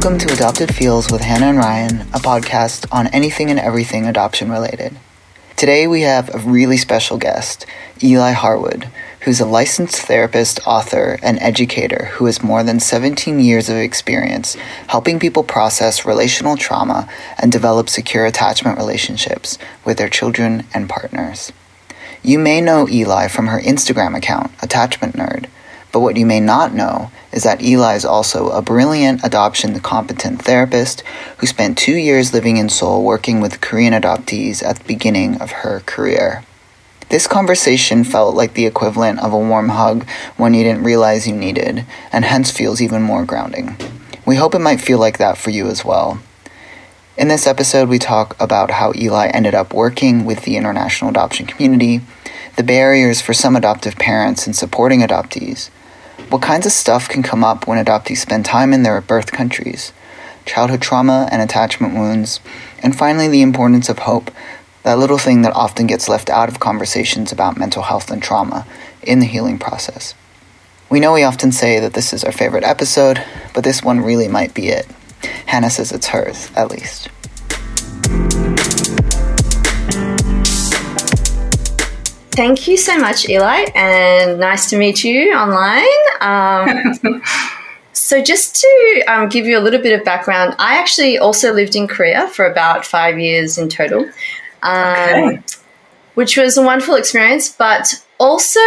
Welcome to Adopted Feels with Hannah and Ryan, a podcast on anything and everything adoption related. Today we have a really special guest, Eli Harwood, who's a licensed therapist, author, and educator who has more than 17 years of experience helping people process relational trauma and develop secure attachment relationships with their children and partners. You may know Eli from her Instagram account, Attachment Nerd, but what you may not know is that Eli is also a brilliant adoption competent therapist who spent two years living in Seoul working with Korean adoptees at the beginning of her career. This conversation felt like the equivalent of a warm hug when you didn't realize you needed, and hence feels even more grounding. We hope it might feel like that for you as well. In this episode, we talk about how Eli ended up working with the international adoption community, the barriers for some adoptive parents in supporting adoptees, what kinds of stuff can come up when adoptees spend time in their birth countries? Childhood trauma and attachment wounds. And finally, the importance of hope, that little thing that often gets left out of conversations about mental health and trauma in the healing process. We know we often say that this is our favorite episode, but this one really might be it. Hannah says it's hers, at least. Thank you so much, Eli, and nice to meet you online. Um, so, just to um, give you a little bit of background, I actually also lived in Korea for about five years in total, um, okay. which was a wonderful experience, but also,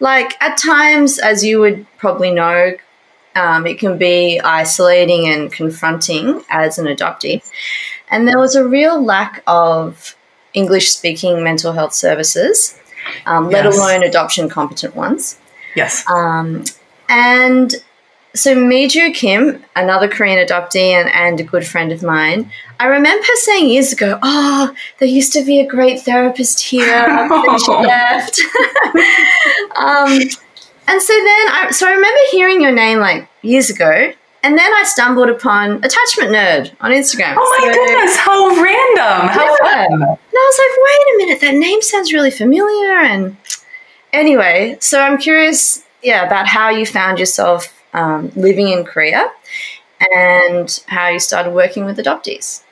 like, at times, as you would probably know, um, it can be isolating and confronting as an adoptee. And there was a real lack of English speaking mental health services um, let yes. alone adoption competent ones. Yes. Um, and so Miju Kim, another Korean adoptee and, and a good friend of mine, I remember her saying years ago, "Oh, there used to be a great therapist here she left." um, and so then, I, so I remember hearing your name like years ago, and then I stumbled upon Attachment Nerd on Instagram. Oh my so, goodness, how random. How yeah. fun. And I was like, wait a minute, that name sounds really familiar. And anyway, so I'm curious, yeah, about how you found yourself um, living in Korea and how you started working with adoptees.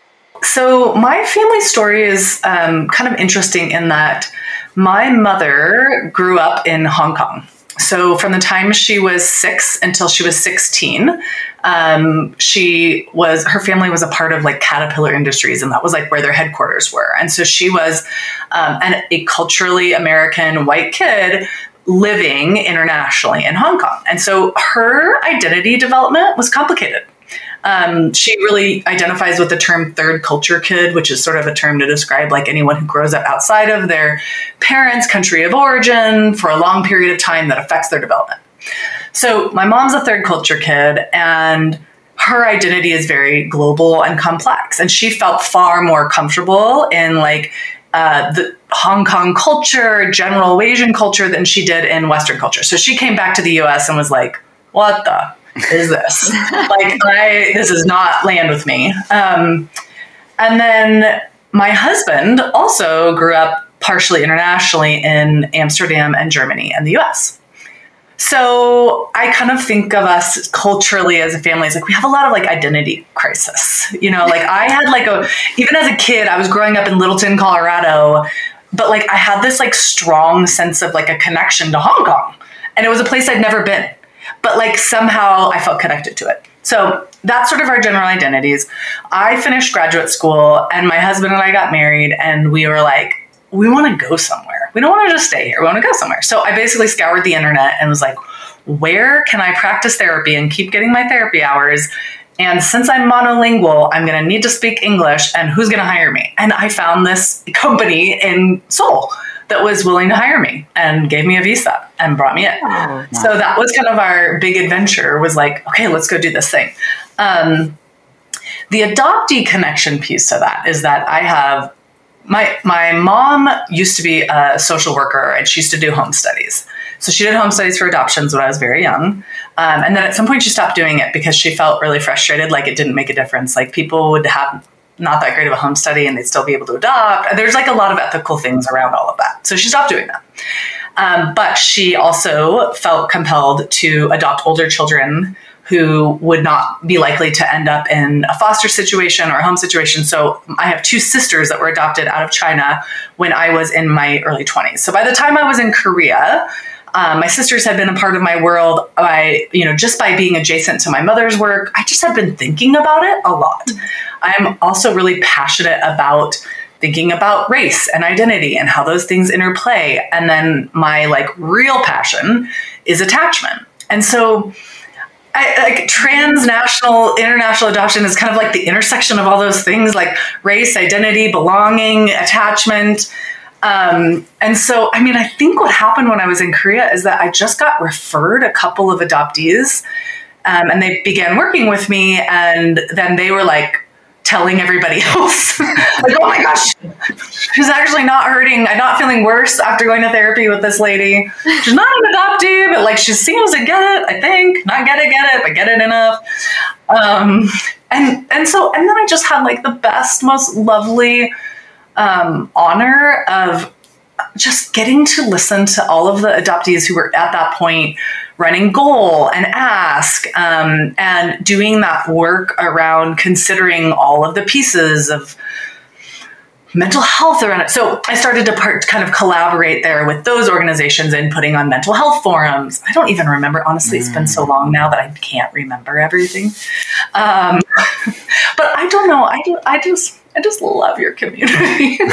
So, my family story is um, kind of interesting in that my mother grew up in Hong Kong. So, from the time she was six until she was 16, um, she was her family was a part of like Caterpillar Industries, and that was like where their headquarters were. And so she was um, an, a culturally American white kid living internationally in Hong Kong. And so her identity development was complicated. Um, she really identifies with the term third culture kid, which is sort of a term to describe like anyone who grows up outside of their parents' country of origin for a long period of time that affects their development. So my mom's a third culture kid and her identity is very global and complex. And she felt far more comfortable in like uh, the Hong Kong culture, general Asian culture than she did in Western culture. So she came back to the US and was like, what the is this? like, I, this is not land with me. Um, and then my husband also grew up partially internationally in Amsterdam and Germany and the US. So I kind of think of us culturally as a family as like we have a lot of like identity crisis. You know, like I had like a even as a kid, I was growing up in Littleton, Colorado, but like I had this like strong sense of like a connection to Hong Kong. And it was a place I'd never been. But like somehow I felt connected to it. So that's sort of our general identities. I finished graduate school and my husband and I got married and we were like, we want to go somewhere. We don't want to just stay here. We want to go somewhere. So I basically scoured the internet and was like, where can I practice therapy and keep getting my therapy hours? And since I'm monolingual, I'm going to need to speak English, and who's going to hire me? And I found this company in Seoul that was willing to hire me and gave me a visa and brought me in. Oh, So that was kind of our big adventure was like, okay, let's go do this thing. Um, the adoptee connection piece to that is that I have my my mom used to be a social worker and she used to do home studies. So she did home studies for adoptions when I was very young, um, and then at some point she stopped doing it because she felt really frustrated, like it didn't make a difference. Like people would have not that great of a home study and they'd still be able to adopt. There's like a lot of ethical things around all of that. So she stopped doing that. Um, but she also felt compelled to adopt older children who would not be likely to end up in a foster situation or a home situation. So I have two sisters that were adopted out of China when I was in my early 20s. So by the time I was in Korea, um, my sisters had been a part of my world by, you know, just by being adjacent to my mother's work. I just have been thinking about it a lot. I'm also really passionate about thinking about race and identity and how those things interplay. And then my like real passion is attachment. And so I, like transnational international adoption is kind of like the intersection of all those things like race identity belonging attachment um, and so i mean i think what happened when i was in korea is that i just got referred a couple of adoptees um, and they began working with me and then they were like telling everybody else. Like oh my gosh she's actually not hurting i'm not feeling worse after going to therapy with this lady. She's not an adoptee but like she seems to get it i think. Not get it get it but get it enough. Um, and and so and then i just had like the best most lovely um, honor of just getting to listen to all of the adoptees who were at that point running GOA'L and ASK um, and doing that work around considering all of the pieces of mental health around it. So I started to part, kind of collaborate there with those organizations and putting on mental health forums. I don't even remember, honestly, it's been so long now that I can't remember everything. Um, but I don't know. I, do, I just, I just love your community.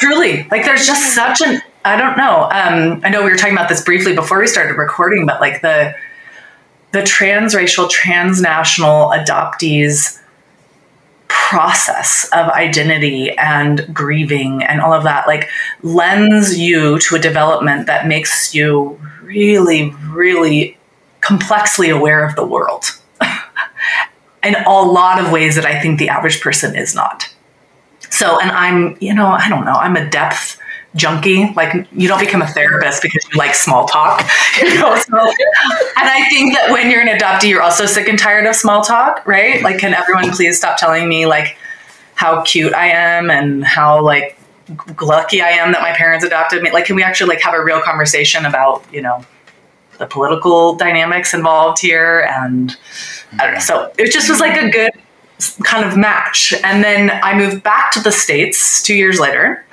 truly, like there's just such an, I don't know. Um, I know we were talking about this briefly before we started recording, but like the, the transracial, transnational adoptees process of identity and grieving and all of that like lends you to a development that makes you really really complexly aware of the world in a lot of ways that I think the average person is not. So, and I'm, you know, I don't know, I'm a depth junkie. Like, you don't become a therapist because you like small talk. You know? so, and I think that when you're an adoptee, you're also sick and tired of small talk, right? Like, can everyone please stop telling me, like, how cute I am and how, like, lucky I am that my parents adopted me? Like, can we actually, like, have a real conversation about, you know, the political dynamics involved here and I don't know. So it just was like a good kind of match. And then I moved back to the States two years later.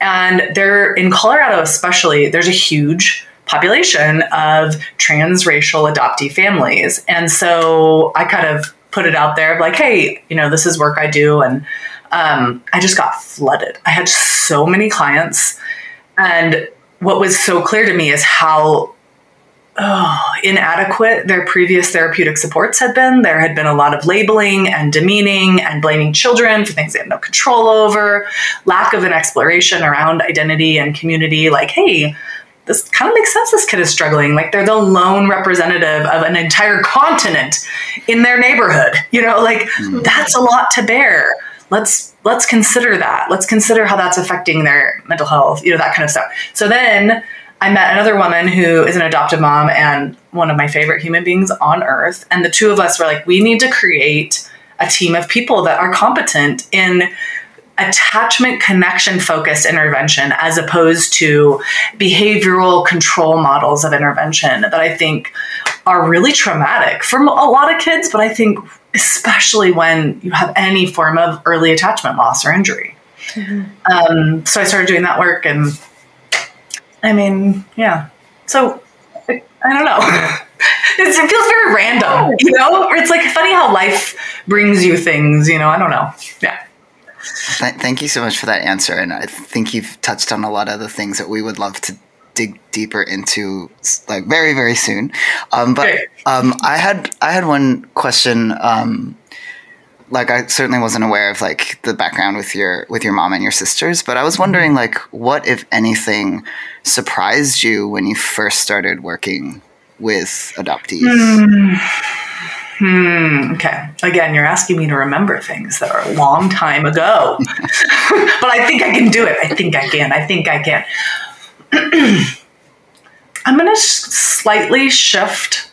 And there in Colorado, especially, there's a huge population of transracial adoptee families. And so I kind of put it out there like, hey, you know, this is work I do. And um, I just got flooded. I had so many clients. And what was so clear to me is how oh, inadequate their previous therapeutic supports had been. There had been a lot of labeling and demeaning and blaming children for things they had no control over, lack of an exploration around identity and community. Like, hey, this kind of makes sense. This kid is struggling. Like they're the lone representative of an entire continent in their neighborhood. You know, like mm-hmm. that's a lot to bear. Let's let's consider that. Let's consider how that's affecting their mental health. You know, that kind of stuff. So then I met another woman who is an adoptive mom and one of my favorite human beings on earth. And the two of us were like, we need to create a team of people that are competent in attachment connection focused intervention as opposed to behavioral control models of intervention that I think are really traumatic for a lot of kids, but I think especially when you have any form of early attachment loss or injury. Mm-hmm. Um, so I started doing that work and I mean, yeah. So I don't know. it feels very random, you know. Or it's like funny how life brings you things, you know. I don't know. Yeah. Th- thank you so much for that answer, and I think you've touched on a lot of the things that we would love to dig deeper into, like very very soon. Um, but um, I had I had one question. Um, like I certainly wasn't aware of like the background with your with your mom and your sisters, but I was wondering like what if anything surprised you when you first started working with adoptees? Hmm. Hmm. Okay. Again, you're asking me to remember things that are a long time ago, but I think I can do it. I think I can. I think I can. I'm going to slightly shift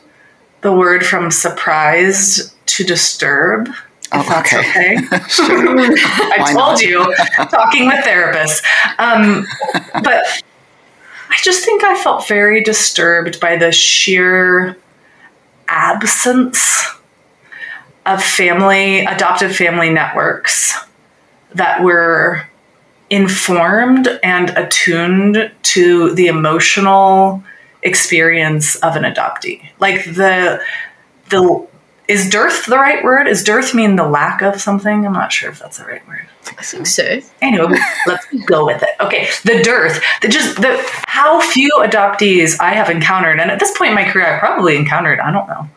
the word from surprised to disturb if oh, that's okay. okay. I told not? you, talking with therapists. Um, but I just think I felt very disturbed by the sheer absence of family, adoptive family networks that were informed and attuned to the emotional experience of an adoptee. Like the the is dearth the right word? Is dearth mean the lack of something? I'm not sure if that's the right word. I think so. Anyway, let's go with it. Okay, the dearth, the just the how few adoptees I have encountered, and at this point in my career, I probably encountered I don't know,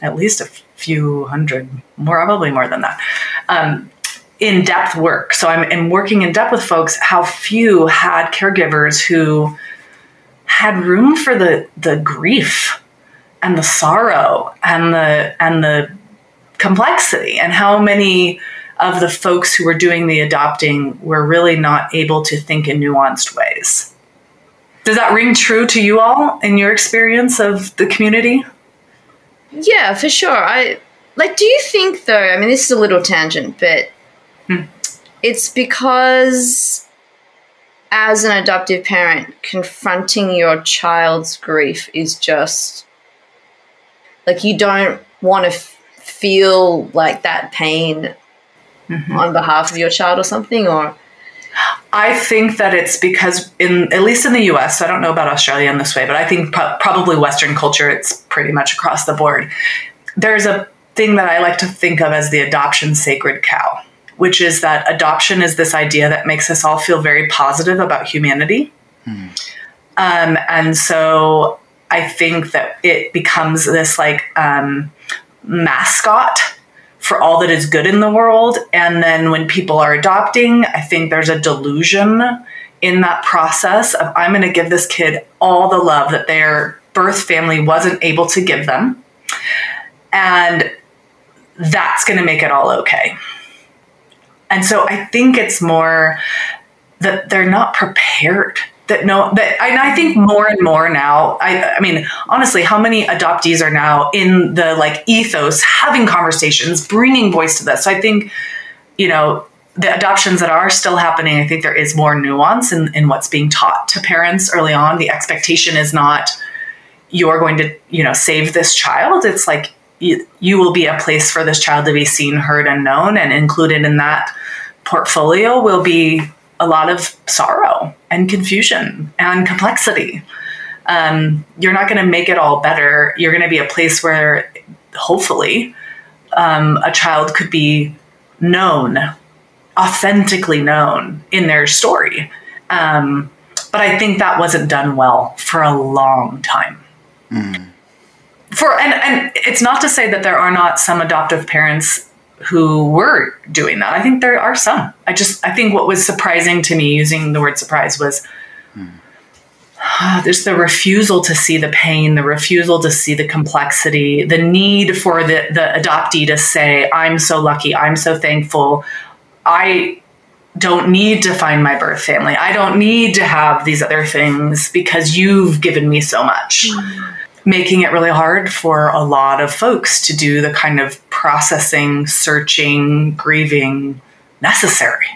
at least a few hundred, more probably more than that. Um, in depth work. So I'm, I'm working in depth with folks. How few had caregivers who had room for the the grief and the sorrow and the and the complexity and how many of the folks who were doing the adopting were really not able to think in nuanced ways. Does that ring true to you all in your experience of the community? Yeah, for sure. I like do you think though, I mean this is a little tangent, but hmm. it's because as an adoptive parent confronting your child's grief is just like you don't want to f- feel like that pain mm-hmm. on behalf of your child or something or I think that it's because in at least in the US, I don't know about Australia in this way, but I think pro- probably western culture it's pretty much across the board. There's a thing that I like to think of as the adoption sacred cow, which is that adoption is this idea that makes us all feel very positive about humanity. Hmm. Um, and so I think that it becomes this like um, mascot for all that is good in the world. And then when people are adopting, I think there's a delusion in that process of I'm going to give this kid all the love that their birth family wasn't able to give them. And that's going to make it all okay. And so I think it's more that they're not prepared that no that and I think more and more now I I mean honestly how many adoptees are now in the like ethos having conversations bringing voice to this? So I think you know the adoptions that are still happening I think there is more nuance in, in what's being taught to parents early on. The expectation is not you're going to you know save this child. It's like you, you will be a place for this child to be seen heard and known and included in that portfolio will be a lot of sorrow and confusion and complexity. Um, you're not going to make it all better. You're going to be a place where, hopefully, um, a child could be known, authentically known in their story. Um, but I think that wasn't done well for a long time. Mm. For and and it's not to say that there are not some adoptive parents who were doing that. I think there are some. I just I think what was surprising to me using the word surprise was there's the refusal to see the pain, the refusal to see the complexity, the need for the the adoptee to say, "I'm so lucky, I'm so thankful, I don't need to find my birth family. I don't need to have these other things because you've given me so much." Hmm making it really hard for a lot of folks to do the kind of processing, searching, grieving necessary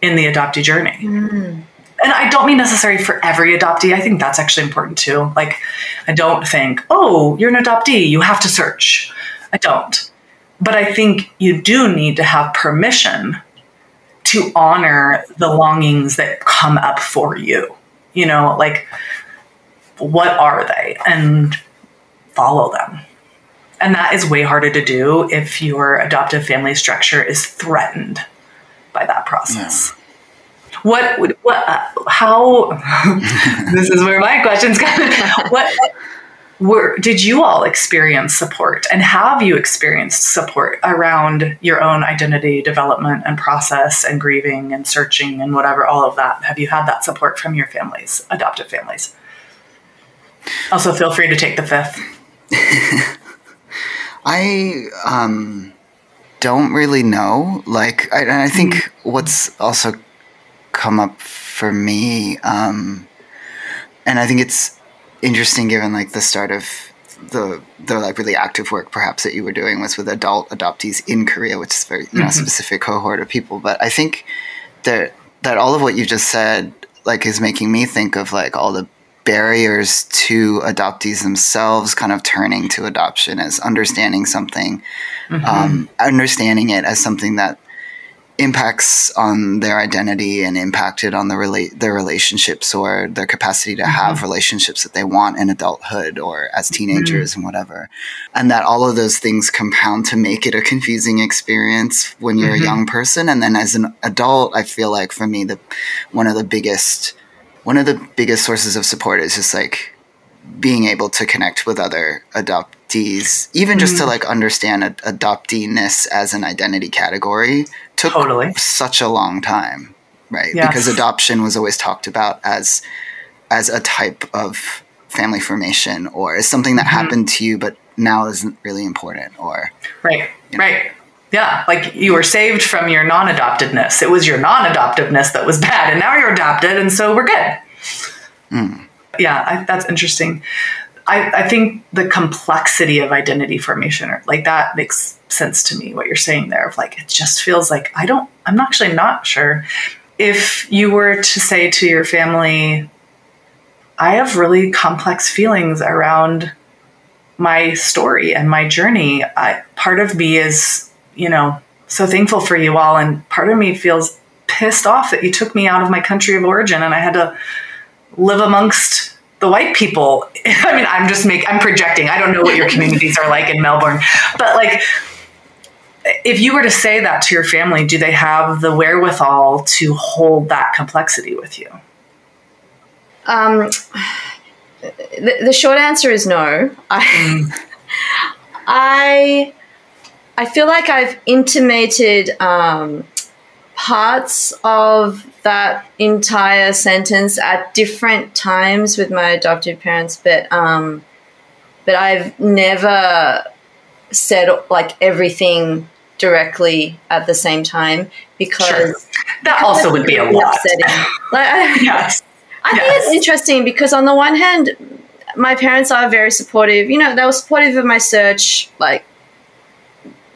in the adoptee journey. Mm. And I don't mean necessary for every adoptee. I think that's actually important too. Like, I don't think, oh, you're an adoptee, you have to search. I don't. But I think you do need to have permission to honor the longings that come up for you. You know, like, what are they and follow them. And that is way harder to do if your adoptive family structure is threatened by that process. Yeah. What, what, uh, how, this is where my questions come. what, were, did you all experience support and have you experienced support around your own identity development and process and grieving and searching and whatever, all of that? Have you had that support from your families, adoptive families? Also, feel free to take the fifth. I um, don't really know. Like, I, I think mm-hmm. what's also come up for me, um, and I think it's interesting given like the start of the the like really active work perhaps that you were doing was with adult adoptees in Korea, which is very you know mm-hmm. specific cohort of people. But I think that that all of what you just said like is making me think of like all the barriers to adoptees themselves kind of turning to adoption as understanding something, mm-hmm. um, understanding it as something that impacts on their identity and impacted on the rela- their relationships or their capacity to mm-hmm. have relationships that they want in adulthood or as mm-hmm. teenagers mm-hmm. and whatever. And that all of those things compound to make it a confusing experience when you're mm-hmm. a young person. And then as an adult, I feel like for me, the one of the biggest one of the biggest sources of support is just like being able to connect with other adoptees, even just to mm-hmm. like understand ad- adopteeness as an identity category took totally. such a long time, right? Yes. Because adoption was always talked about as as a type of family formation or as something that mm-hmm. happened to you but now isn't really important or right you know. right yeah like you were saved from your non-adoptedness. It was your non-adoptiveness that was bad and now you're adopted and so we're good. Mm. yeah I, that's interesting. I, I think the complexity of identity formation like that makes sense to me what you're saying there of like it just feels like I don't I'm actually not sure. If you were to say to your family I have really complex feelings around my story and my journey I, part of me is you know so thankful for you all and part of me feels pissed off that you took me out of my country of origin and I had to live amongst the white people i mean i'm just make i'm projecting i don't know what your communities are like in melbourne but like if you were to say that to your family, do they have the wherewithal to hold that complexity with you? Um, the, the short answer is no. I, mm. I, I feel like I've intimated um, parts of that entire sentence at different times with my adoptive parents, but um, but I've never said like everything directly at the same time because sure. that also would be a lot. Upsetting. Like, I, yes. I yes. think it's interesting because on the one hand, my parents are very supportive. You know, they were supportive of my search, like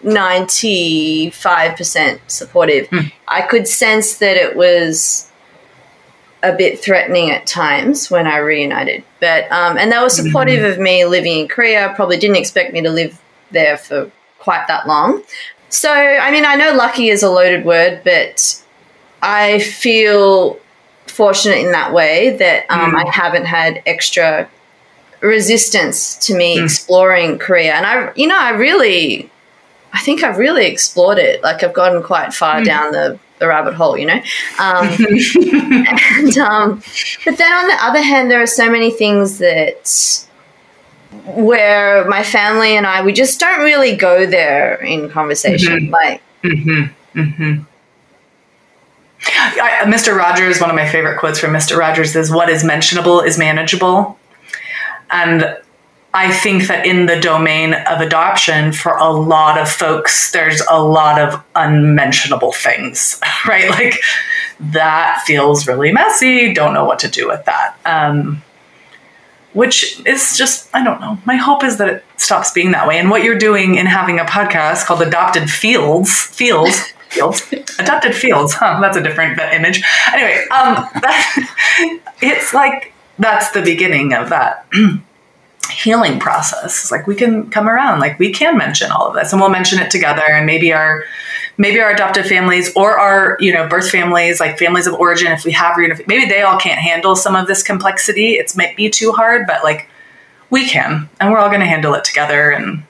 95% supportive. Mm. I could sense that it was a bit threatening at times when I reunited. But um, and they were supportive mm-hmm. of me living in Korea. Probably didn't expect me to live there for quite that long. So, I mean, I know lucky is a loaded word, but I feel fortunate in that way that um, mm. I haven't had extra resistance to me mm. exploring Korea. And I, you know, I really, I think I've really explored it. Like I've gotten quite far mm. down the, the rabbit hole, you know? Um, and, um, but then on the other hand, there are so many things that where my family and I we just don't really go there in conversation. Mm-hmm. Like, mm-hmm. Mm-hmm. I, Mr. Rogers, one of my favorite quotes from Mr. Rogers is, "What is mentionable is manageable," and I think that in the domain of adoption, for a lot of folks, there's a lot of unmentionable things, right? Like that feels really messy. Don't know what to do with that. Um, which is just i don't know my hope is that it stops being that way and what you're doing in having a podcast called adopted fields fields fields adopted fields huh that's a different image anyway um that, it's like that's the beginning of that healing process. Like we can come around. Like we can mention all of this and we'll mention it together. And maybe our maybe our adoptive families or our you know birth families like families of origin if we have maybe they all can't handle some of this complexity. It's might be too hard but like we can. And we're all going to handle it together. And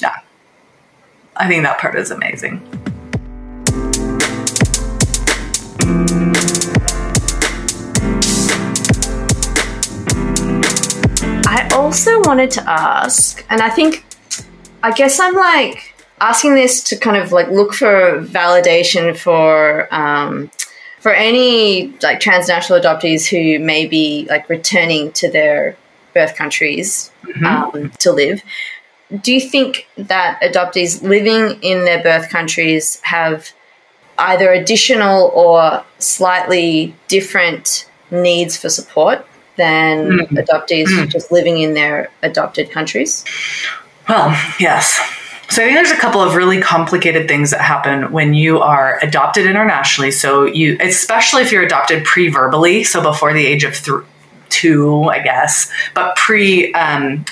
yeah. I think that part is amazing i also wanted to ask and i think i guess i'm like asking this to kind of like look for validation for um, for any like transnational adoptees who may be like returning to their birth countries mm-hmm. um, to live. Do you think that adoptees living in their birth countries have either additional or slightly different needs for support than mm-hmm. adoptees mm-hmm. just living in their adopted countries? Well, yes. So I think there's a couple of really complicated things that happen when you are adopted internationally. So you, especially if you're adopted pre-verbally, so before the age of th- two, I guess, but pre um,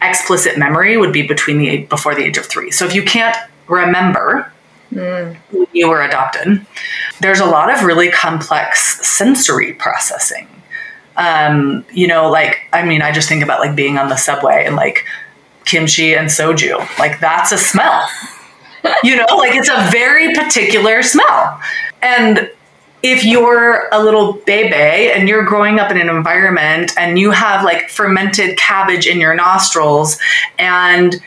explicit memory would be between the before the age of three. So if you can't remember mm. when you were adopted, there's a lot of really complex sensory processing. Um, you know, like I mean, I just think about like being on the subway and like kimchi and soju. Like that's a smell. you know, like it's a very particular smell. And if you're a little baby and you're growing up in an environment and you have like fermented cabbage in your nostrils and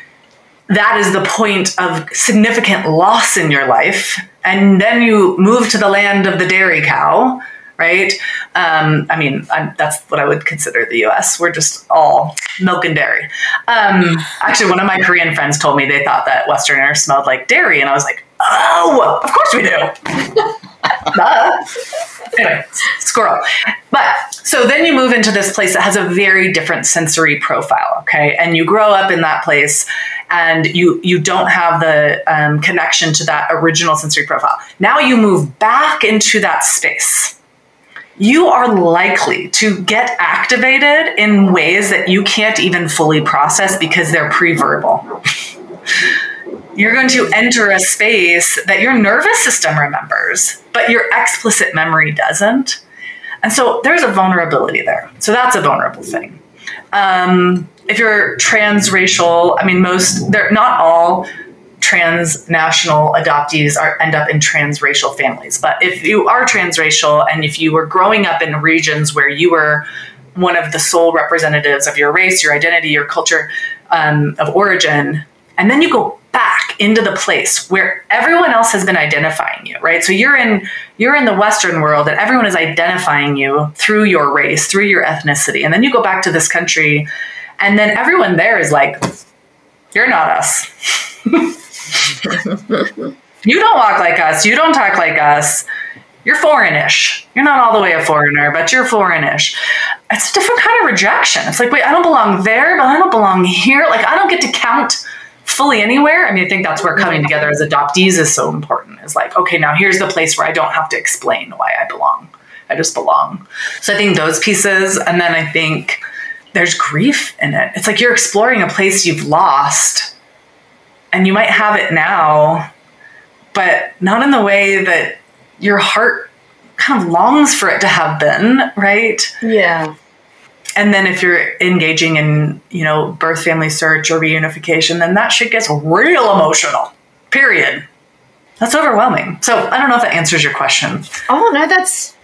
that is the point of significant loss in your life and then you move to the land of the dairy cow right um, i mean I'm, that's what i would consider the us we're just all milk and dairy um, actually one of my korean friends told me they thought that westerners smelled like dairy and i was like oh of course we do anyway, squirrel. But so then you move into this place that has a very different sensory profile, okay? And you grow up in that place and you you don't have the um, connection to that original sensory profile. Now you move back into that space. You are likely to get activated in ways that you can't even fully process because they're pre-verbal. you're going to enter a space that your nervous system remembers, but your explicit memory doesn't. And so there's a vulnerability there. So that's a vulnerable thing. Um, if you're transracial, I mean, most, they're not all transnational adoptees are end up in transracial families. But if you are transracial and if you were growing up in regions where you were one of the sole representatives of your race, your identity, your culture um, of origin, and then you go back into the place where everyone else has been identifying you right? So you're in you're in the western world and everyone is identifying you through your race through your ethnicity. And then you go back to this country and then everyone there is like you're not us you don't walk like us you don't talk like us you're foreignish. You're not all the way a foreigner, but you're foreignish. It's a different kind of rejection. It's like, wait, I don't belong there, but I don't belong here. Like, I don't get to count fully anywhere. I mean, I think that's where coming mm-hmm. together as adoptees is so important. Is like, okay, now here's the place where I don't have to explain why I belong. I just belong. So I think those pieces, and then I think there's grief in it. It's like you're exploring a place you've lost, and you might have it now, but not in the way that your heart kind of longs for it to have been, right? Yeah. And then if you're engaging in you know birth family search or reunification then that shit gets real emotional period. That's overwhelming. So i don't know if that answers your question. Oh no that's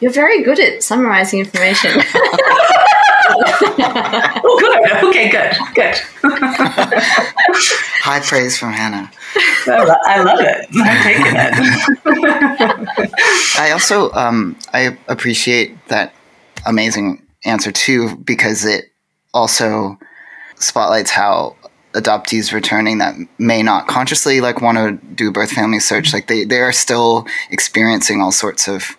you're very good at summarizing information oh good. Okay good. Good. High praise from hannah. I love it. I'm taking it. I also um, I appreciate that amazing answer too because it also spotlights how adoptees returning that may not consciously like want to do birth family search. Like they they are still experiencing all sorts of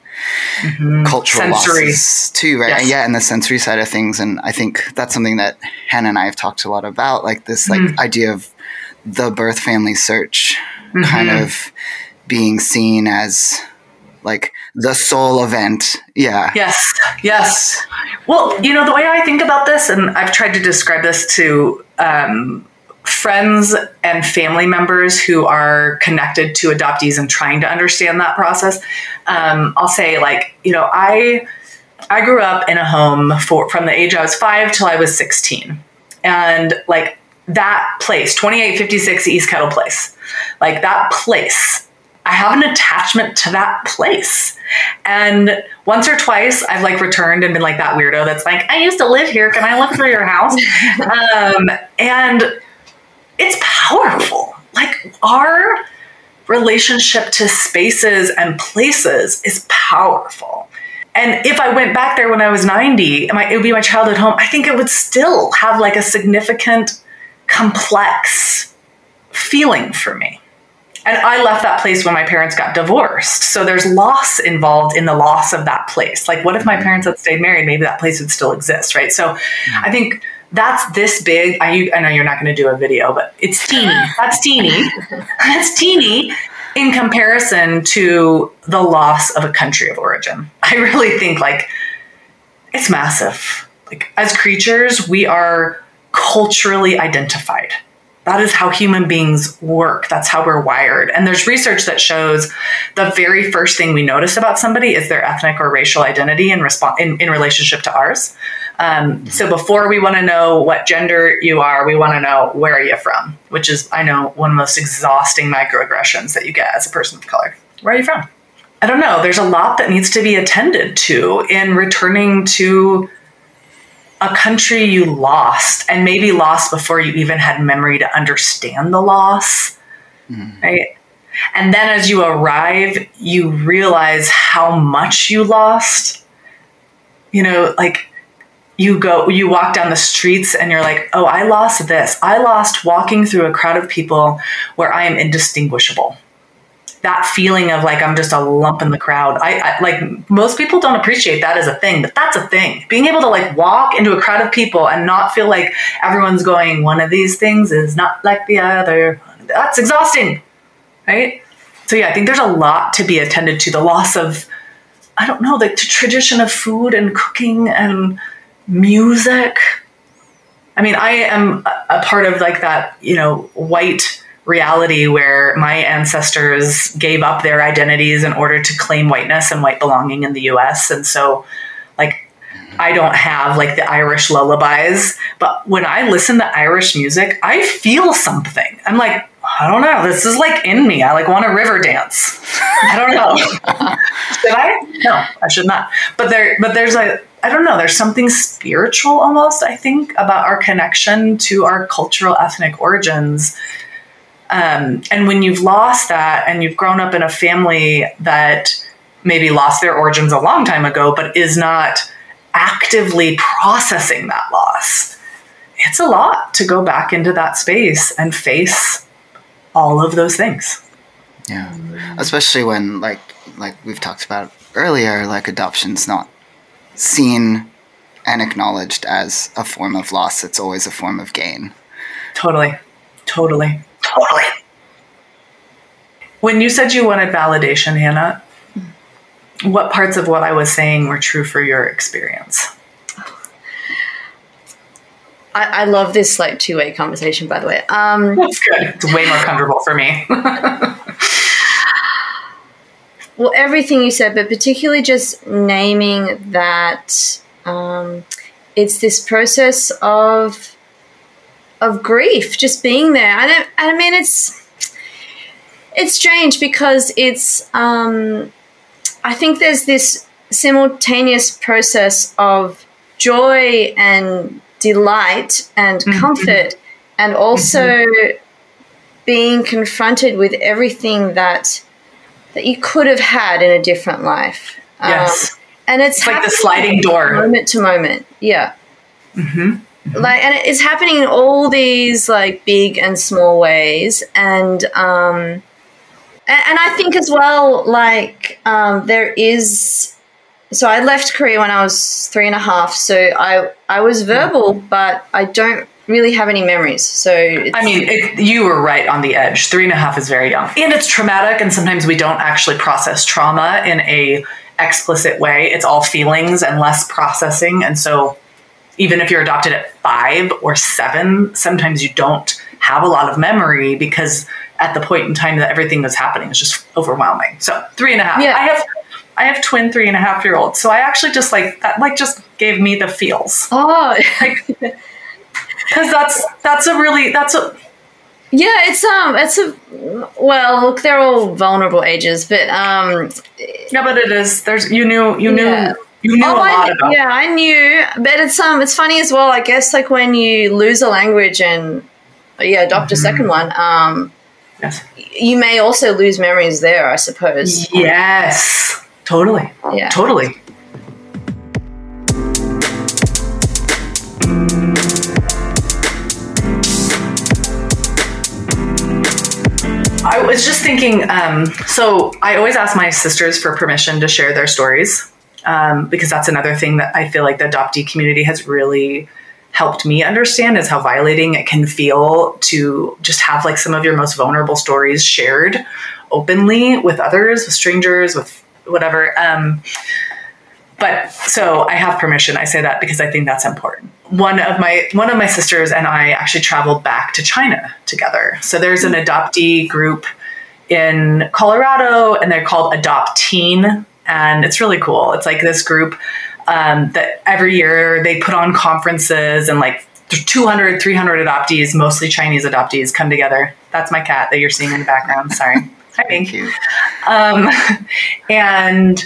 mm-hmm. cultural sensory. losses too right yes. yeah and the sensory side of things and i think that's something that hannah and i have talked a lot about like this like mm. idea of the birth family search mm-hmm. kind of being seen as like the sole event. Yeah. Yes. Yes. Well, you know, the way I think about this, and I've tried to describe this to um, friends and family members who are connected to adoptees and trying to understand that process, um, I'll say, like, you know, I. I grew up in a home for from the age I was five till I was 16. And like that place, 2856 East Kettle Place, like that place I have an attachment to that place. And once or twice I've like returned and been like that weirdo that's like, I used to live here. Can I look through your house? um, and it's powerful. Like our relationship to spaces and places is powerful. And if I went back there when I was 90, it would be my childhood home, I think it would still have like a significant, complex feeling for me. And I left that place when my parents got divorced. So there's loss involved in the loss of that place. Like, what if my parents had stayed married? Maybe that place would still exist, right? So mm-hmm. I think that's this big. I, I know you're not going to do a video, but it's teeny. That's teeny. that's teeny in comparison to the loss of a country of origin. I really think like it's massive. Like as creatures, we are culturally identified. That is how human beings work. That's how we're wired. And there's research that shows the very first thing we notice about somebody is their ethnic or racial identity in, response in, in relationship to ours. Um, so before we want to know what gender you are, we want to know where are you from, which is, I know, one of the most exhausting microaggressions that you get as a person of color. Where are you from? I don't know. There's a lot that needs to be attended to in returning to a country you lost and maybe lost before you even had memory to understand the loss. Mm. Right. And then as you arrive, you realize how much you lost. You know, like you go, you walk down the streets and you're like, oh, I lost this. I lost walking through a crowd of people where I am indistinguishable that feeling of like I'm just a lump in the crowd. I, I, like most people don't appreciate that as a thing, but that's a thing. Being able to like walk into a crowd of people and not feel like everyone's going one of these things is not like the other. That's exhausting, right? So yeah, I think there's a lot to be attended to. The loss of I don't know, the tradition of food and cooking and music. I mean, I am a part of like that, you know, white reality where my ancestors gave up their identities in order to claim whiteness and white belonging in the US. And so, like, I don't have like the Irish lullabies, but when I listen to Irish music, I feel something. I'm like, I don't know, this is like in me. I like want a river dance. I don't know. should I? No, I should not. But there, but there's a, I don't know, there's something spiritual almost, I think, about our connection to our cultural ethnic origins um, and when you've lost that and you've grown up in a family that maybe lost their origins a long time ago, but is not actively processing that loss, it's a lot to go back into that space and face all of those things. Yeah. Especially when like like we've talked about earlier, like adoption's not seen and acknowledged as a form of loss. It's always a form of gain. Totally. Totally. Totally. When you said you wanted validation, Hannah, what parts of what I was saying were true for your experience? I, I love this like two way conversation, by the way. Um, That's good. It's way more comfortable for me. well, everything you said, but particularly just naming that um, it's this process of of grief, just being there. I don't. I mean, it's it's strange because it's. Um, I think there's this simultaneous process of joy and delight and mm-hmm. comfort, and also mm-hmm. being confronted with everything that that you could have had in a different life. Yes. Um, and it's, it's like the sliding door, moment to moment. Yeah. Mm-hmm. Mm-hmm. Like, and it's happening in all these like big and small ways, and um, and, and I think as well, like um, there is. So I left Korea when I was three and a half. So I I was hmm. verbal, but I don't really have any memories. So I mean, it, you were right on the edge. Three and a half is very young, and it's traumatic. And sometimes we don't actually process trauma in a explicit way. It's all feelings and less processing, and so even if you're adopted at five or seven, sometimes you don't have a lot of memory because at the point in time that everything was happening was just overwhelming. So three and a half. Yeah. I have I have twin three and a half year olds. So I actually just like that like just gave me the feels. Oh because that's that's a really that's a yeah, it's um, it's a well, look, they're all vulnerable ages, but um, yeah, but it is. There's you knew you knew yeah. You knew oh, a lot I, about. Yeah, I knew, but it's um, it's funny as well. I guess like when you lose a language and yeah, adopt mm-hmm. a second one. Um, yes. You may also lose memories there, I suppose. Yes, totally. Yeah, totally. I was just thinking. Um, so I always ask my sisters for permission to share their stories um, because that's another thing that I feel like the adoptee community has really helped me understand is how violating it can feel to just have like some of your most vulnerable stories shared openly with others, with strangers, with whatever. Um, but so I have permission. I say that because I think that's important. One of my one of my sisters and I actually traveled back to China together. So there's an adoptee group in Colorado, and they're called Adopt Teen, and it's really cool. It's like this group um, that every year they put on conferences and like 200, 300 adoptees, mostly Chinese adoptees, come together. That's my cat that you're seeing in the background. Sorry. Thank you. Um, and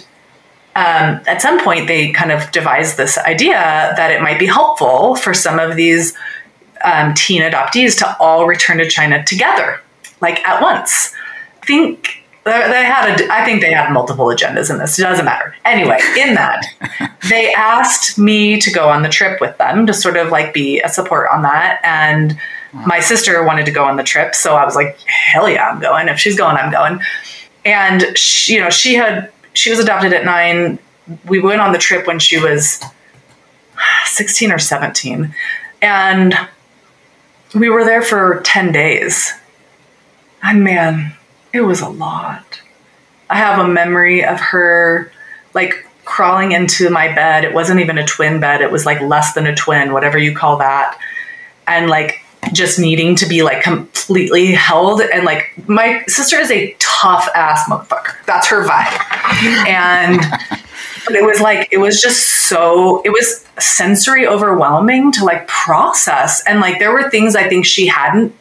um, at some point, they kind of devised this idea that it might be helpful for some of these um, teen adoptees to all return to China together, like at once. I think they had a, I think they had multiple agendas in this. It doesn't matter. Anyway, in that, they asked me to go on the trip with them to sort of like be a support on that. And my sister wanted to go on the trip, so I was like, hell yeah, I'm going. If she's going, I'm going. And she, you know, she had she was adopted at nine. We went on the trip when she was 16 or 17, and we were there for 10 days. And man, it was a lot. I have a memory of her like crawling into my bed. It wasn't even a twin bed, it was like less than a twin, whatever you call that. And like just needing to be like completely held. And like my sister is a tough ass motherfucker. That's her vibe. And but it was like it was just so it was sensory overwhelming to like process. And like there were things I think she hadn't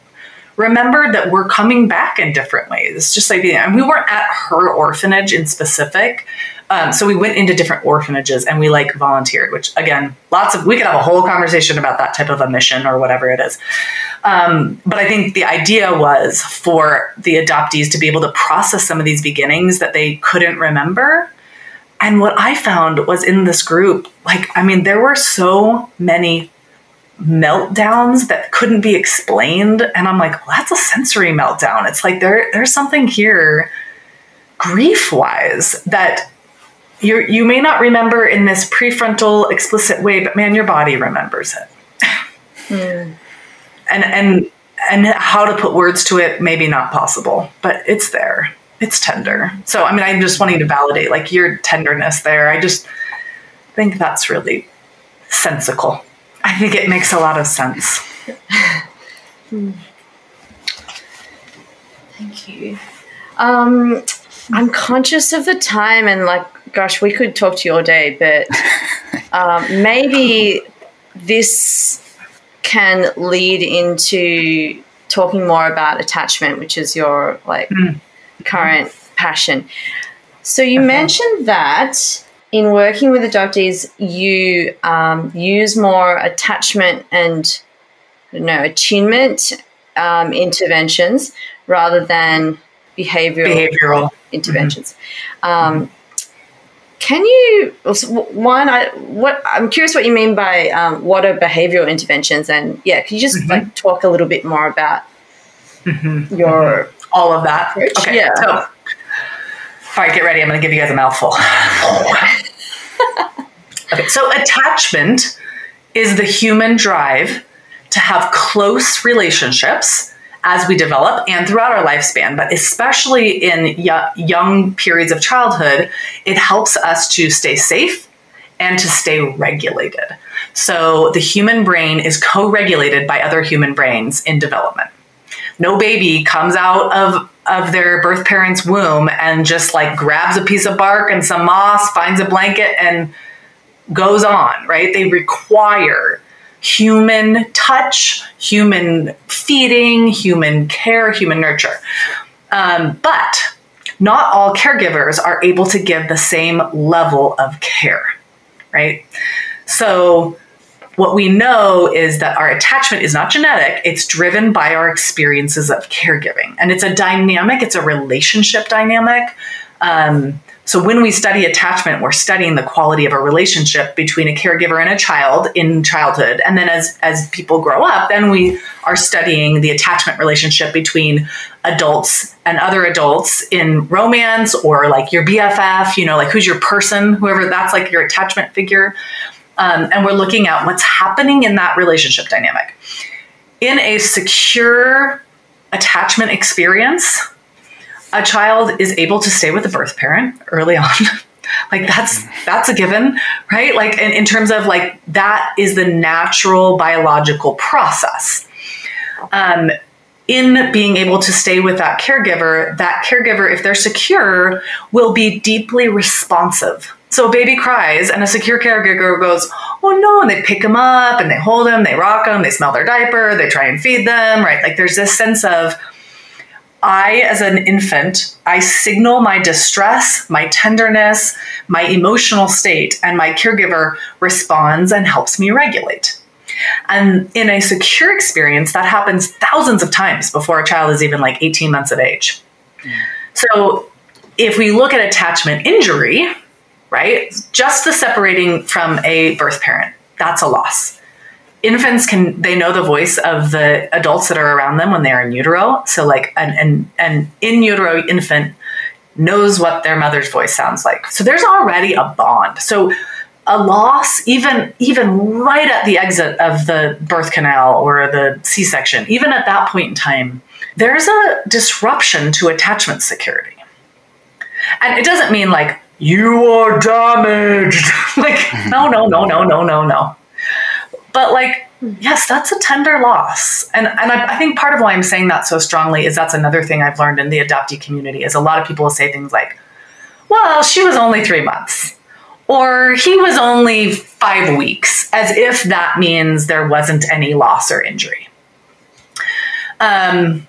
remembered that we're coming back in different ways. Just like, and we weren't at her orphanage in specific. Um, so we went into different orphanages and we like volunteered, which again, lots of, we could have a whole conversation about that type of a mission or whatever it is. Um, but I think the idea was for the adoptees to be able to process some of these beginnings that they couldn't remember. And what I found was in this group, like, I mean, there were so many meltdowns that couldn't be explained and i'm like well, that's a sensory meltdown it's like there there's something here grief wise that you you may not remember in this prefrontal explicit way but man your body remembers it mm. and and and how to put words to it maybe not possible but it's there it's tender so i mean i'm just wanting to validate like your tenderness there i just think that's really sensical I think it makes a lot of sense. Thank you. Um, I'm conscious of the time, and like, gosh, we could talk to you all day, but um, maybe this can lead into talking more about attachment, which is your like mm. current passion. So you okay. mentioned that in working with adoptees, you um, use more attachment and no attunement um, interventions rather than behavioral, behavioral. interventions. Mm-hmm. Um, can you one? I what I'm curious what you mean by um, what are behavioral interventions, and yeah, can you just mm-hmm. like talk a little bit more about mm-hmm. your mm-hmm. all of that? Approach? Okay, yeah. So, all right, get ready. I'm going to give you guys a mouthful. okay, so attachment is the human drive to have close relationships as we develop and throughout our lifespan, but especially in y- young periods of childhood, it helps us to stay safe and to stay regulated. So the human brain is co regulated by other human brains in development. No baby comes out of of their birth parent's womb and just like grabs a piece of bark and some moss, finds a blanket, and goes on, right? They require human touch, human feeding, human care, human nurture. Um, but not all caregivers are able to give the same level of care, right? So what we know is that our attachment is not genetic, it's driven by our experiences of caregiving. And it's a dynamic, it's a relationship dynamic. Um, so when we study attachment, we're studying the quality of a relationship between a caregiver and a child in childhood. And then as, as people grow up, then we are studying the attachment relationship between adults and other adults in romance or like your BFF, you know, like who's your person, whoever that's like your attachment figure. Um, and we're looking at what's happening in that relationship dynamic. In a secure attachment experience, a child is able to stay with the birth parent early on, Like that's that's a given, right? Like in, in terms of like that is the natural biological process. Um, in being able to stay with that caregiver, that caregiver, if they're secure, will be deeply responsive. So a baby cries and a secure caregiver goes, oh no, and they pick them up and they hold them, they rock them, they smell their diaper, they try and feed them, right? Like there's this sense of, I, as an infant, I signal my distress, my tenderness, my emotional state, and my caregiver responds and helps me regulate. And in a secure experience, that happens thousands of times before a child is even like 18 months of age. So if we look at attachment injury, right, just the separating from a birth parent, that's a loss. Infants can they know the voice of the adults that are around them when they're in utero. So like an an, an in utero infant knows what their mother's voice sounds like. So there's already a bond. So a loss, even even right at the exit of the birth canal or the C-section, even at that point in time, there's a disruption to attachment security. And it doesn't mean like you are damaged. like no, no, no, no, no, no, no. But like yes, that's a tender loss. And and I, I think part of why I'm saying that so strongly is that's another thing I've learned in the adoptee community is a lot of people will say things like, "Well, she was only three months." or he was only five weeks, as if that means there wasn't any loss or injury. Um,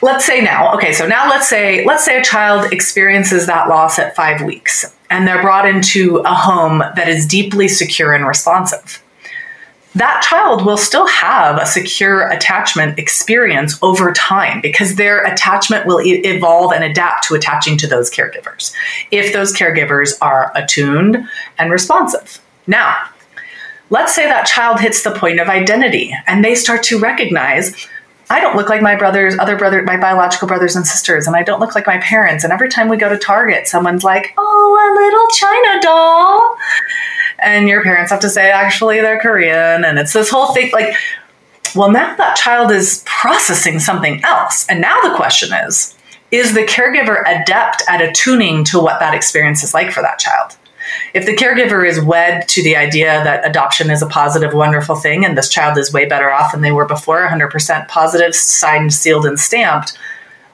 let's say now, okay, so now let's say let's say a child experiences that loss at five weeks, and they're brought into a home that is deeply secure and responsive that child will still have a secure attachment experience over time because their attachment will e- evolve and adapt to attaching to those caregivers if those caregivers are attuned and responsive. Now, let's say that child hits the point of identity and they start to recognize I don't look like my brothers, other brother, my biological brothers and sisters, and I don't look like my parents. And every time we go to Target, someone's like, "Oh, a little China doll," and your parents have to say, "Actually, they're Korean," and it's this whole thing. Like, well, now that child is processing something else, and now the question is: Is the caregiver adept at attuning to what that experience is like for that child? if the caregiver is wed to the idea that adoption is a positive, wonderful thing, and this child is way better off than they were before, 100% positive, signed, sealed, and stamped,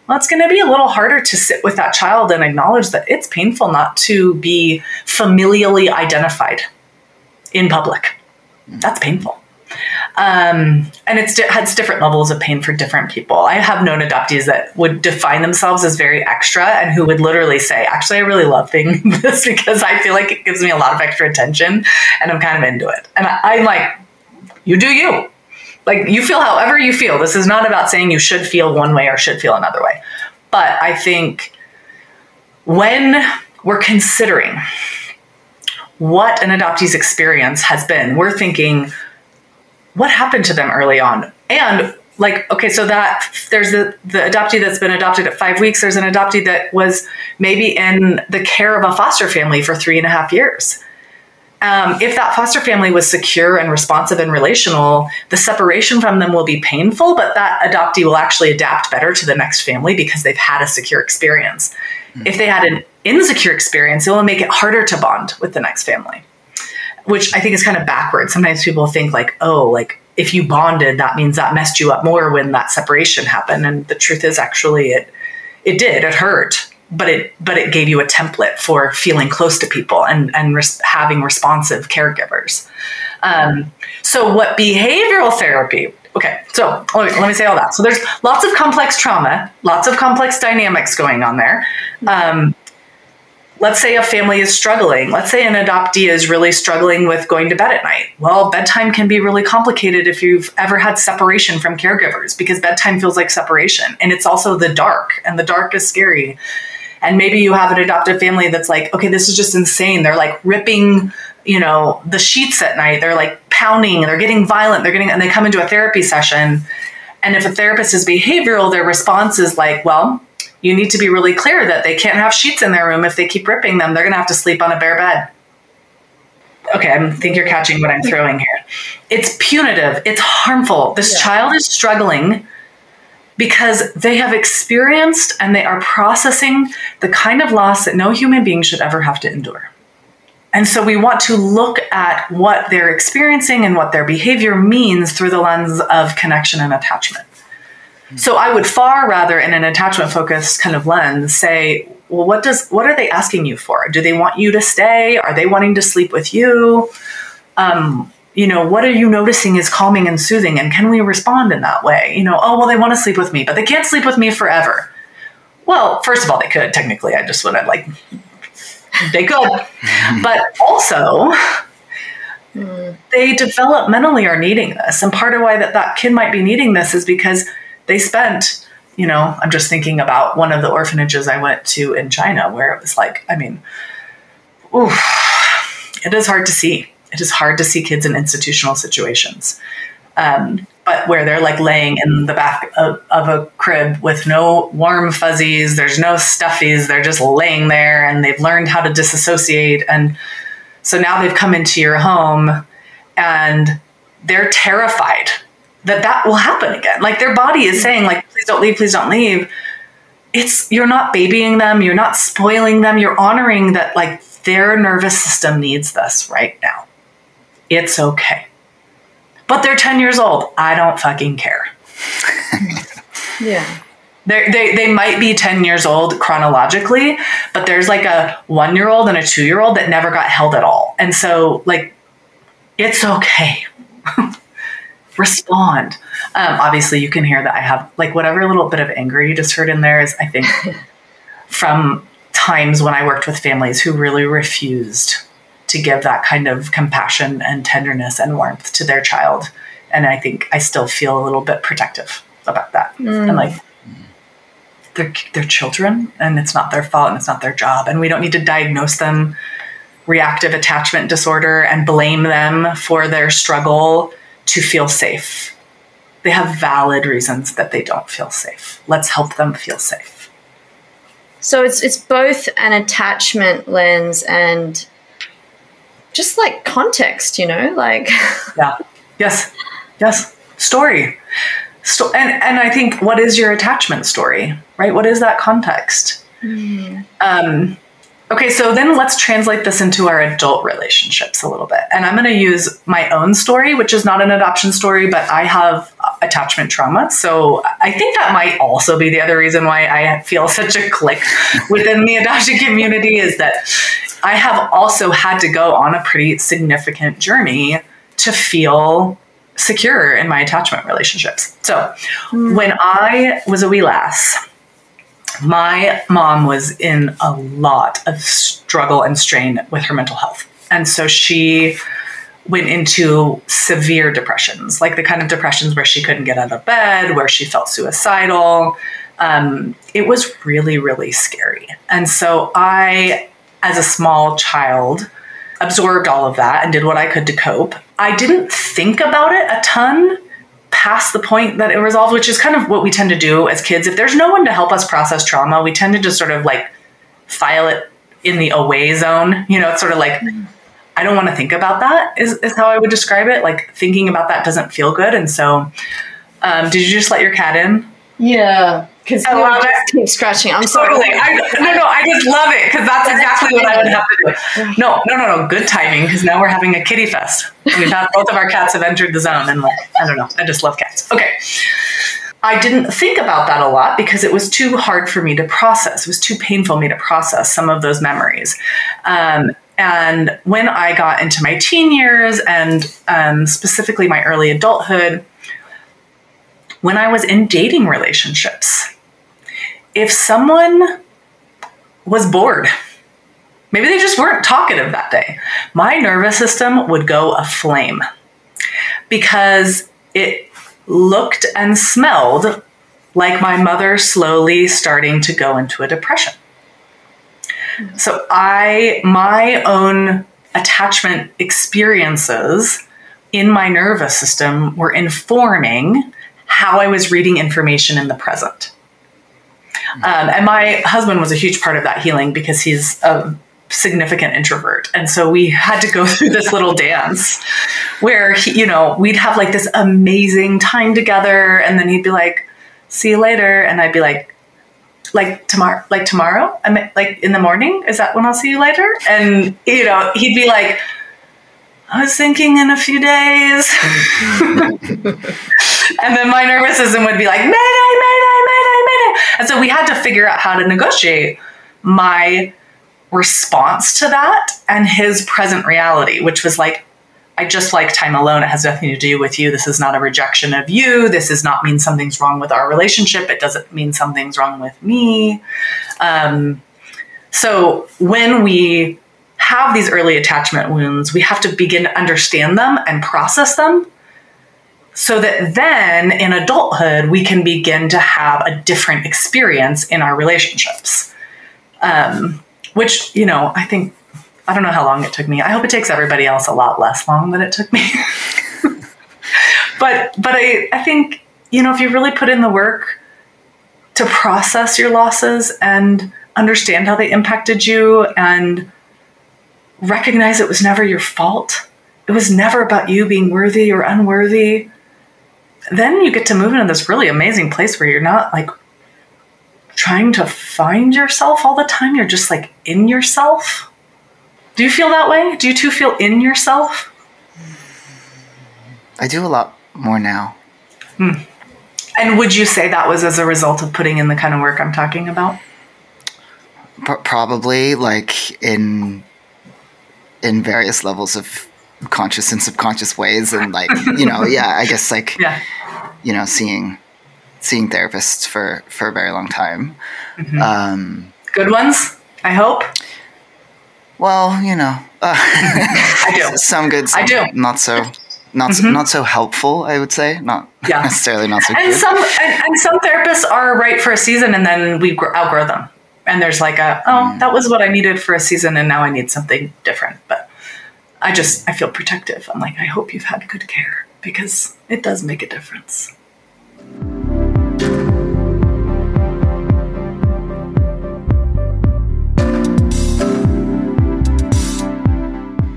well, it's going to be a little harder to sit with that child and acknowledge that it's painful not to be familially identified in public. That's painful. Um, and it's has different levels of pain for different people. I have known adoptees that would define themselves as very extra and who would literally say, actually, I really love being this because I feel like it gives me a lot of extra attention and I'm kind of into it. And I, I'm like, you do you. Like, you feel however you feel. This is not about saying you should feel one way or should feel another way. But I think when we're considering what an adoptee's experience has been, we're thinking, what happened to them early on? And like okay so that there's the the adoptee that's been adopted at five weeks. There's an adoptee that was maybe in the care of a foster family for three and a half years. Um, if that foster family was secure and responsive and relational the separation from them will be painful but that adoptee will actually adapt better to the next family because they've had a secure experience. Mm-hmm. if they had an insecure experience it will make it harder to bond with the next family which I think is kind of backwards. Sometimes people think like, oh, like if you bonded, that means that messed you up more when that separation happened. And the truth is actually it it did. It hurt, but it but it gave you a template for feeling close to people and and res- having responsive caregivers. Um, so what behavioral therapy? Okay, so let me, let me say all that. So there's lots of complex trauma, lots of complex dynamics going on there. Um, let's say a family is struggling. Let's say an adoptee is really struggling with going to bed at night. Well, bedtime can be really complicated if you've ever had separation from caregivers because bedtime feels like separation. And it's also the dark, and the dark is scary. And maybe you have an adoptive family that's like, okay, this is just insane. They're like ripping, you know, the sheets at night. They're like pounding, they're getting violent, they're getting, and they come into a therapy session. And if a therapist is behavioral, their response is like, well, you need to be really clear that they can't have sheets in their room. If they keep ripping them, they're going to have to sleep on a bare bed. Okay, I think you're catching what I'm throwing here. It's punitive, it's harmful. This yeah. child is struggling because they have experienced and they are processing the kind of loss that no human being should ever have to endure. And so we want to look at what they're experiencing and what their behavior means through the lens of connection and attachment. So I would far rather in an attachment focused kind of lens say, well, what does what are they asking you for? Do they want you to stay? Are they wanting to sleep with you? Um, you know, what are you noticing is calming and soothing? And can we respond in that way? You know, oh well, they want to sleep with me, but they can't sleep with me forever. Well, first of all, they could technically. I just want to like they could, but also they developmentally are needing this, and part of why that that kid might be needing this is because they spent. You know, I'm just thinking about one of the orphanages I went to in China, where it was like, I mean, oof, it is hard to see. It is hard to see kids in institutional situations. Um, but where they're like laying in the back of, of, a crib with no warm fuzzies, there's no stuffies, they're just laying there and they've learned how to disassociate. And so now they've come into your home and they're terrified that that will happen again. Like their body is mm-hmm. saying, like, please don't leave, please don't leave. It's you're not babying them, you're not spoiling them, you're honoring that like their nervous system needs this right now. It's okay but they're 10 years old. I don't fucking care. yeah. They're, they they might be 10 years old chronologically, but there's like a one year old and a two year old that never got held at all. And so, like, it's okay. Respond. Um, obviously, you can hear that I have, like, whatever little bit of anger you just heard in there is, I think, from times when I worked with families who really refused to give that kind of compassion and tenderness and warmth to their child. And I think I still feel a little bit protective about that. Mm. And like, they're, they're children and it's not their fault and it's not their job. And we don't need to diagnose them reactive attachment disorder and blame them for their struggle to feel safe. They have valid reasons that they don't feel safe. Let's help them feel safe. So it's it's both an attachment lens and just like context, you know, like yeah, yes, yes, story, Sto- and and I think what is your attachment story, right? What is that context? Mm. Um, okay, so then let's translate this into our adult relationships a little bit, and I'm going to use my own story, which is not an adoption story, but I have attachment trauma, so I think that might also be the other reason why I feel such a click within the adoption community is that I have also had to go on a pretty significant journey to feel secure in my attachment relationships. So, mm. when I was a wee lass, my mom was in a lot of struggle and strain with her mental health. And so she went into severe depressions, like the kind of depressions where she couldn't get out of bed, where she felt suicidal. Um, it was really, really scary. And so I as a small child, absorbed all of that and did what I could to cope. I didn't think about it a ton past the point that it resolved, which is kind of what we tend to do as kids. If there's no one to help us process trauma, we tend to just sort of like file it in the away zone. You know, it's sort of like, I don't want to think about that, is, is how I would describe it. Like, thinking about that doesn't feel good. And so, um, did you just let your cat in? Yeah because I love it. Keep scratching. I'm totally. I, no, no, I just love it because that's exactly what I would have to do. No, no, no, no. Good timing because now we're having a kitty fest. We've had both of our cats have entered the zone, and like I don't know, I just love cats. Okay. I didn't think about that a lot because it was too hard for me to process. It was too painful for me to process some of those memories. Um, and when I got into my teen years and um, specifically my early adulthood, when I was in dating relationships, if someone was bored, maybe they just weren't talkative that day, my nervous system would go aflame because it looked and smelled like my mother slowly starting to go into a depression. So I my own attachment experiences in my nervous system were informing how I was reading information in the present. Um, and my husband was a huge part of that healing because he's a significant introvert. And so we had to go through this little dance where, he, you know, we'd have like this amazing time together. And then he'd be like, see you later. And I'd be like, like tomorrow, like tomorrow, I like in the morning. Is that when I'll see you later? And you know, he'd be like, I was thinking in a few days. and then my nervous system would be like, no, Mayday. And so we had to figure out how to negotiate my response to that and his present reality, which was like, I just like time alone. It has nothing to do with you. This is not a rejection of you. This does not mean something's wrong with our relationship. It doesn't mean something's wrong with me. Um, so when we have these early attachment wounds, we have to begin to understand them and process them so that then in adulthood, we can begin to have a different experience in our relationships. Um, which, you know, I think, I don't know how long it took me. I hope it takes everybody else a lot less long than it took me. but, but I, I think, you know, if you really put in the work to process your losses and understand how they impacted you and recognize it was never your fault. It was never about you being worthy or unworthy. Then you get to move into this really amazing place where you're not like trying to find yourself all the time. You're just like in yourself. Do you feel that way? Do you two feel in yourself? I do a lot more now. Hmm. And would you say that was as a result of putting in the kind of work I'm talking about? P- probably, like in in various levels of conscious and subconscious ways and like you know yeah i guess like yeah. you know seeing seeing therapists for for a very long time mm-hmm. um good ones i hope well you know uh, i do some good some i do not so not mm-hmm. so, not so helpful i would say not yeah. necessarily not so and good. some and, and, some therapists are right for a season and then we outgrow them and there's like a oh mm. that was what i needed for a season and now i need something different but i just i feel protective. I'm like i hope you've had good care because it does make a difference.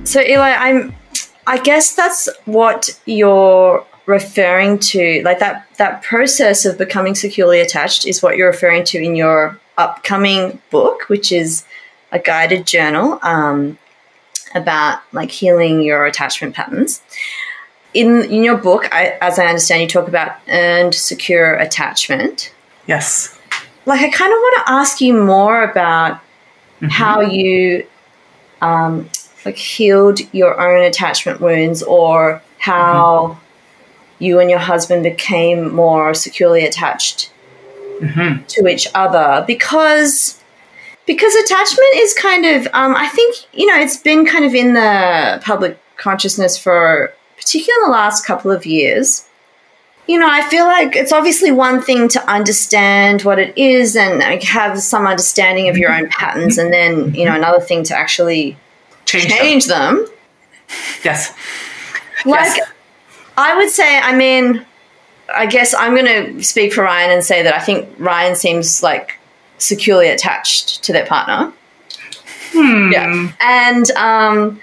So eli i'm i guess that's what you're referring to. Like that that process of becoming securely attached is what you're referring to in your upcoming book, which is a guided journal. Um, about like healing your attachment patterns. In in your book, I, as I understand, you talk about earned secure attachment. Yes. Like I kind of want to ask you more about mm-hmm. how you um, like healed your own attachment wounds, or how mm-hmm. you and your husband became more securely attached mm-hmm. to each other because because attachment is kind of um, I think you know it's been kind of in the public consciousness for particularly in the last couple of years. You know, I feel like it's obviously one thing to understand what it is and like, have some understanding of your own patterns, and then you know another thing to actually change, change them. them. Yes. Like, yes. I would say, I mean, I guess I'm going to speak for Ryan and say that I think Ryan seems like securely attached to their partner. Hmm. Yeah. And, um,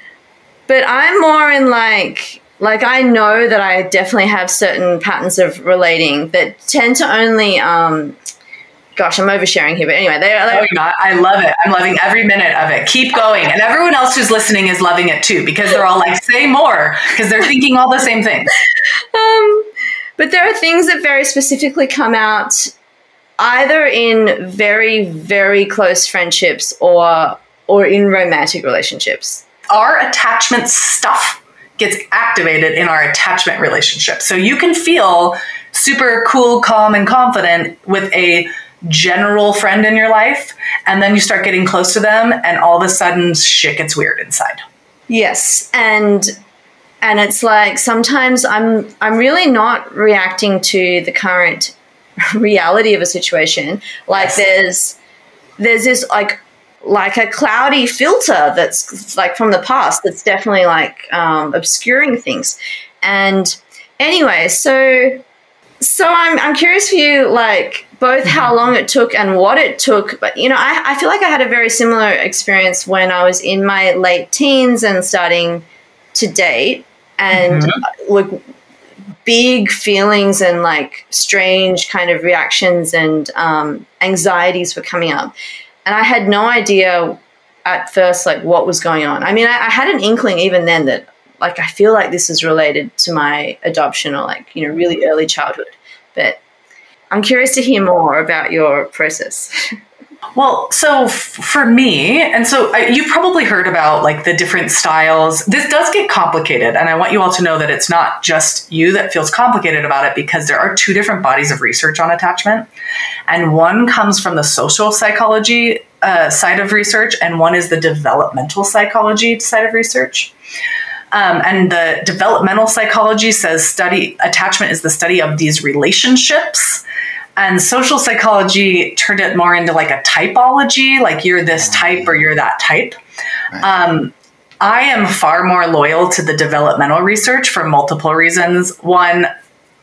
but I'm more in like, like I know that I definitely have certain patterns of relating that tend to only, um, gosh, I'm oversharing here, but anyway, they're, they're oh, I love it. I'm loving every minute of it. Keep going. And everyone else who's listening is loving it too, because they're all like, say more, because they're thinking all the same things. Um, but there are things that very specifically come out either in very, very close friendships or or in romantic relationships. Our attachment stuff gets activated in our attachment relationship. So you can feel super cool, calm, and confident with a general friend in your life, and then you start getting close to them, and all of a sudden shit gets weird inside. Yes. And and it's like sometimes I'm I'm really not reacting to the current reality of a situation. Like yes. there's there's this like like a cloudy filter that's like from the past that's definitely like um, obscuring things. And anyway, so so I'm I'm curious for you like both how mm-hmm. long it took and what it took. But you know, I, I feel like I had a very similar experience when I was in my late teens and starting to date and mm-hmm. like big feelings and like strange kind of reactions and um, anxieties were coming up. And I had no idea at first like what was going on. I mean, I, I had an inkling even then that like I feel like this is related to my adoption or like, you know, really early childhood. But I'm curious to hear more about your process. Well, so f- for me, and so uh, you've probably heard about like the different styles. This does get complicated, and I want you all to know that it's not just you that feels complicated about it because there are two different bodies of research on attachment, and one comes from the social psychology uh, side of research, and one is the developmental psychology side of research. Um, and the developmental psychology says study attachment is the study of these relationships and social psychology turned it more into like a typology like you're this type or you're that type. Um, i am far more loyal to the developmental research for multiple reasons. One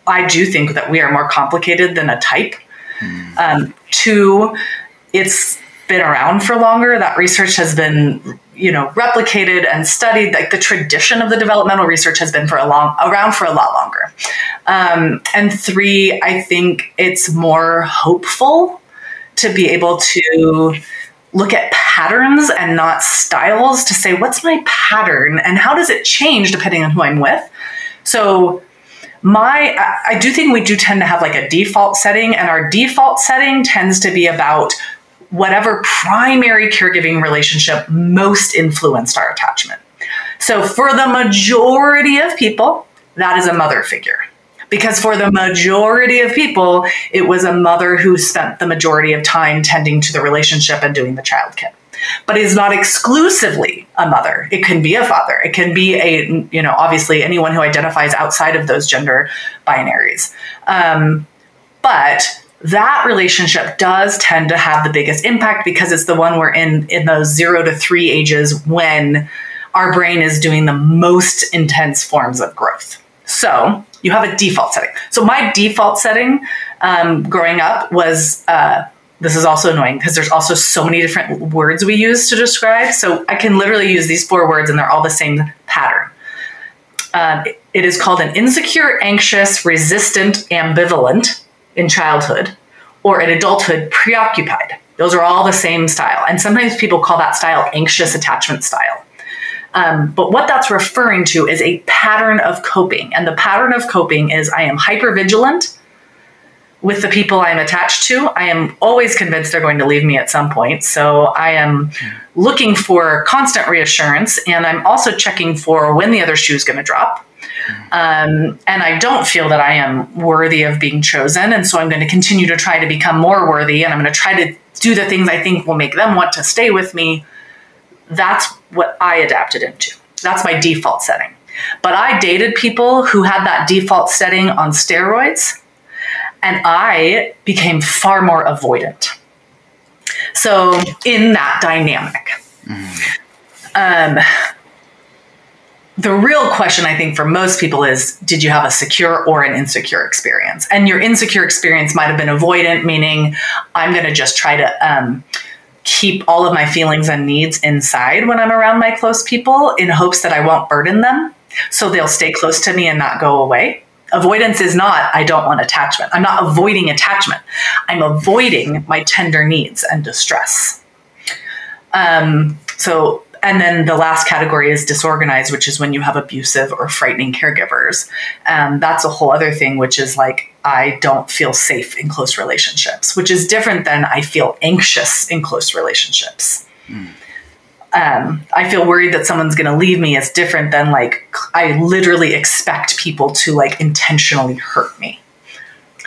i do think that we are more complicated than a type. Um, two it's been around for longer. That research has been you know replicated and studied like the tradition of the developmental research has been for a long around for a lot longer. Um, and three i think it's more hopeful to be able to look at patterns and not styles to say what's my pattern and how does it change depending on who i'm with? So my I, I do think we do tend to have like a default setting and our default setting tends to be about whatever primary caregiving relationship most influenced our attachment. So, for the majority of people, that is a mother figure. Because for the majority of people, it was a mother who spent the majority of time tending to the relationship and doing the child care. But it's not exclusively a mother. It can be a father. It can be a, you know, obviously anyone who identifies outside of those gender binaries. Um, but that relationship does tend to have the biggest impact because it's the one we're in in those zero to three ages when our brain is doing the most intense forms of growth. So you have a default setting. So my default setting um, growing up was uh, this is also annoying because there's also so many different words we use to describe. So I can literally use these four words and they're all the same pattern. Um, it is called an insecure, anxious, resistant, ambivalent in childhood or in adulthood preoccupied. Those are all the same style. And sometimes people call that style anxious attachment style. Um, but what that's referring to is a pattern of coping. And the pattern of coping is I am hyper vigilant with the people I'm attached to. I am always convinced they're going to leave me at some point. So I am looking for constant reassurance. And I'm also checking for when the other shoe is going to drop. Um, and I don't feel that I am worthy of being chosen. And so I'm going to continue to try to become more worthy and I'm going to try to do the things I think will make them want to stay with me. That's what I adapted into. That's my default setting. But I dated people who had that default setting on steroids, and I became far more avoidant. So, in that dynamic, mm. um, the real question I think for most people is did you have a secure or an insecure experience? And your insecure experience might have been avoidant, meaning I'm going to just try to um, keep all of my feelings and needs inside when I'm around my close people in hopes that I won't burden them. So they'll stay close to me and not go away. Avoidance is not, I don't want attachment. I'm not avoiding attachment. I'm avoiding my tender needs and distress. Um, so and then the last category is disorganized, which is when you have abusive or frightening caregivers. Um, that's a whole other thing, which is like, I don't feel safe in close relationships, which is different than I feel anxious in close relationships. Mm. Um, I feel worried that someone's going to leave me is different than like, I literally expect people to like intentionally hurt me.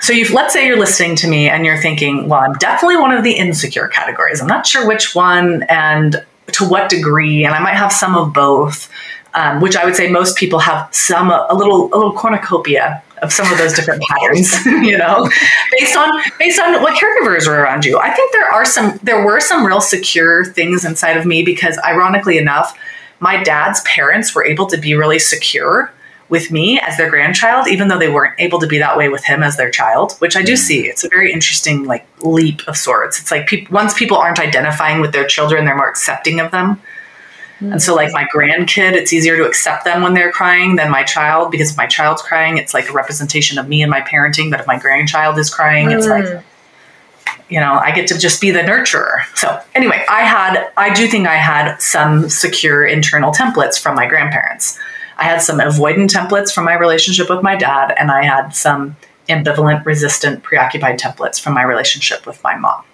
So you let's say you're listening to me and you're thinking, well, I'm definitely one of the insecure categories. I'm not sure which one, and to what degree, and I might have some of both. Um, which I would say most people have some a little a little cornucopia of some of those different patterns, you know, based on based on what caregivers are around you. I think there are some there were some real secure things inside of me because ironically enough, my dad's parents were able to be really secure with me as their grandchild, even though they weren't able to be that way with him as their child, which I do mm. see. It's a very interesting like leap of sorts. It's like pe- once people aren't identifying with their children, they're more accepting of them. And so, like my grandkid, it's easier to accept them when they're crying than my child because if my child's crying, it's like a representation of me and my parenting. But if my grandchild is crying, it's like, you know, I get to just be the nurturer. So, anyway, I had, I do think I had some secure internal templates from my grandparents. I had some avoidant templates from my relationship with my dad, and I had some ambivalent, resistant, preoccupied templates from my relationship with my mom.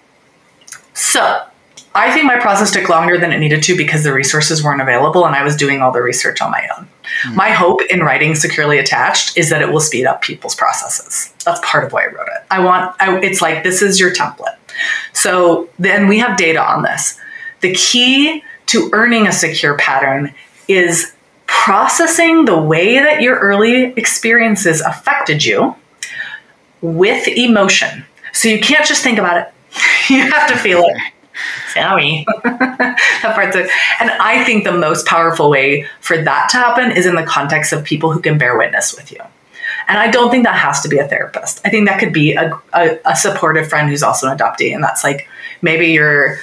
So, I think my process took longer than it needed to because the resources weren't available and I was doing all the research on my own. Mm. My hope in writing securely attached is that it will speed up people's processes. That's part of why I wrote it. I want I, it's like this is your template. So then we have data on this. The key to earning a secure pattern is processing the way that your early experiences affected you with emotion. So you can't just think about it. you have to feel it. Sorry. that part's it. And I think the most powerful way for that to happen is in the context of people who can bear witness with you. And I don't think that has to be a therapist. I think that could be a, a, a supportive friend who's also an adoptee. And that's like maybe you're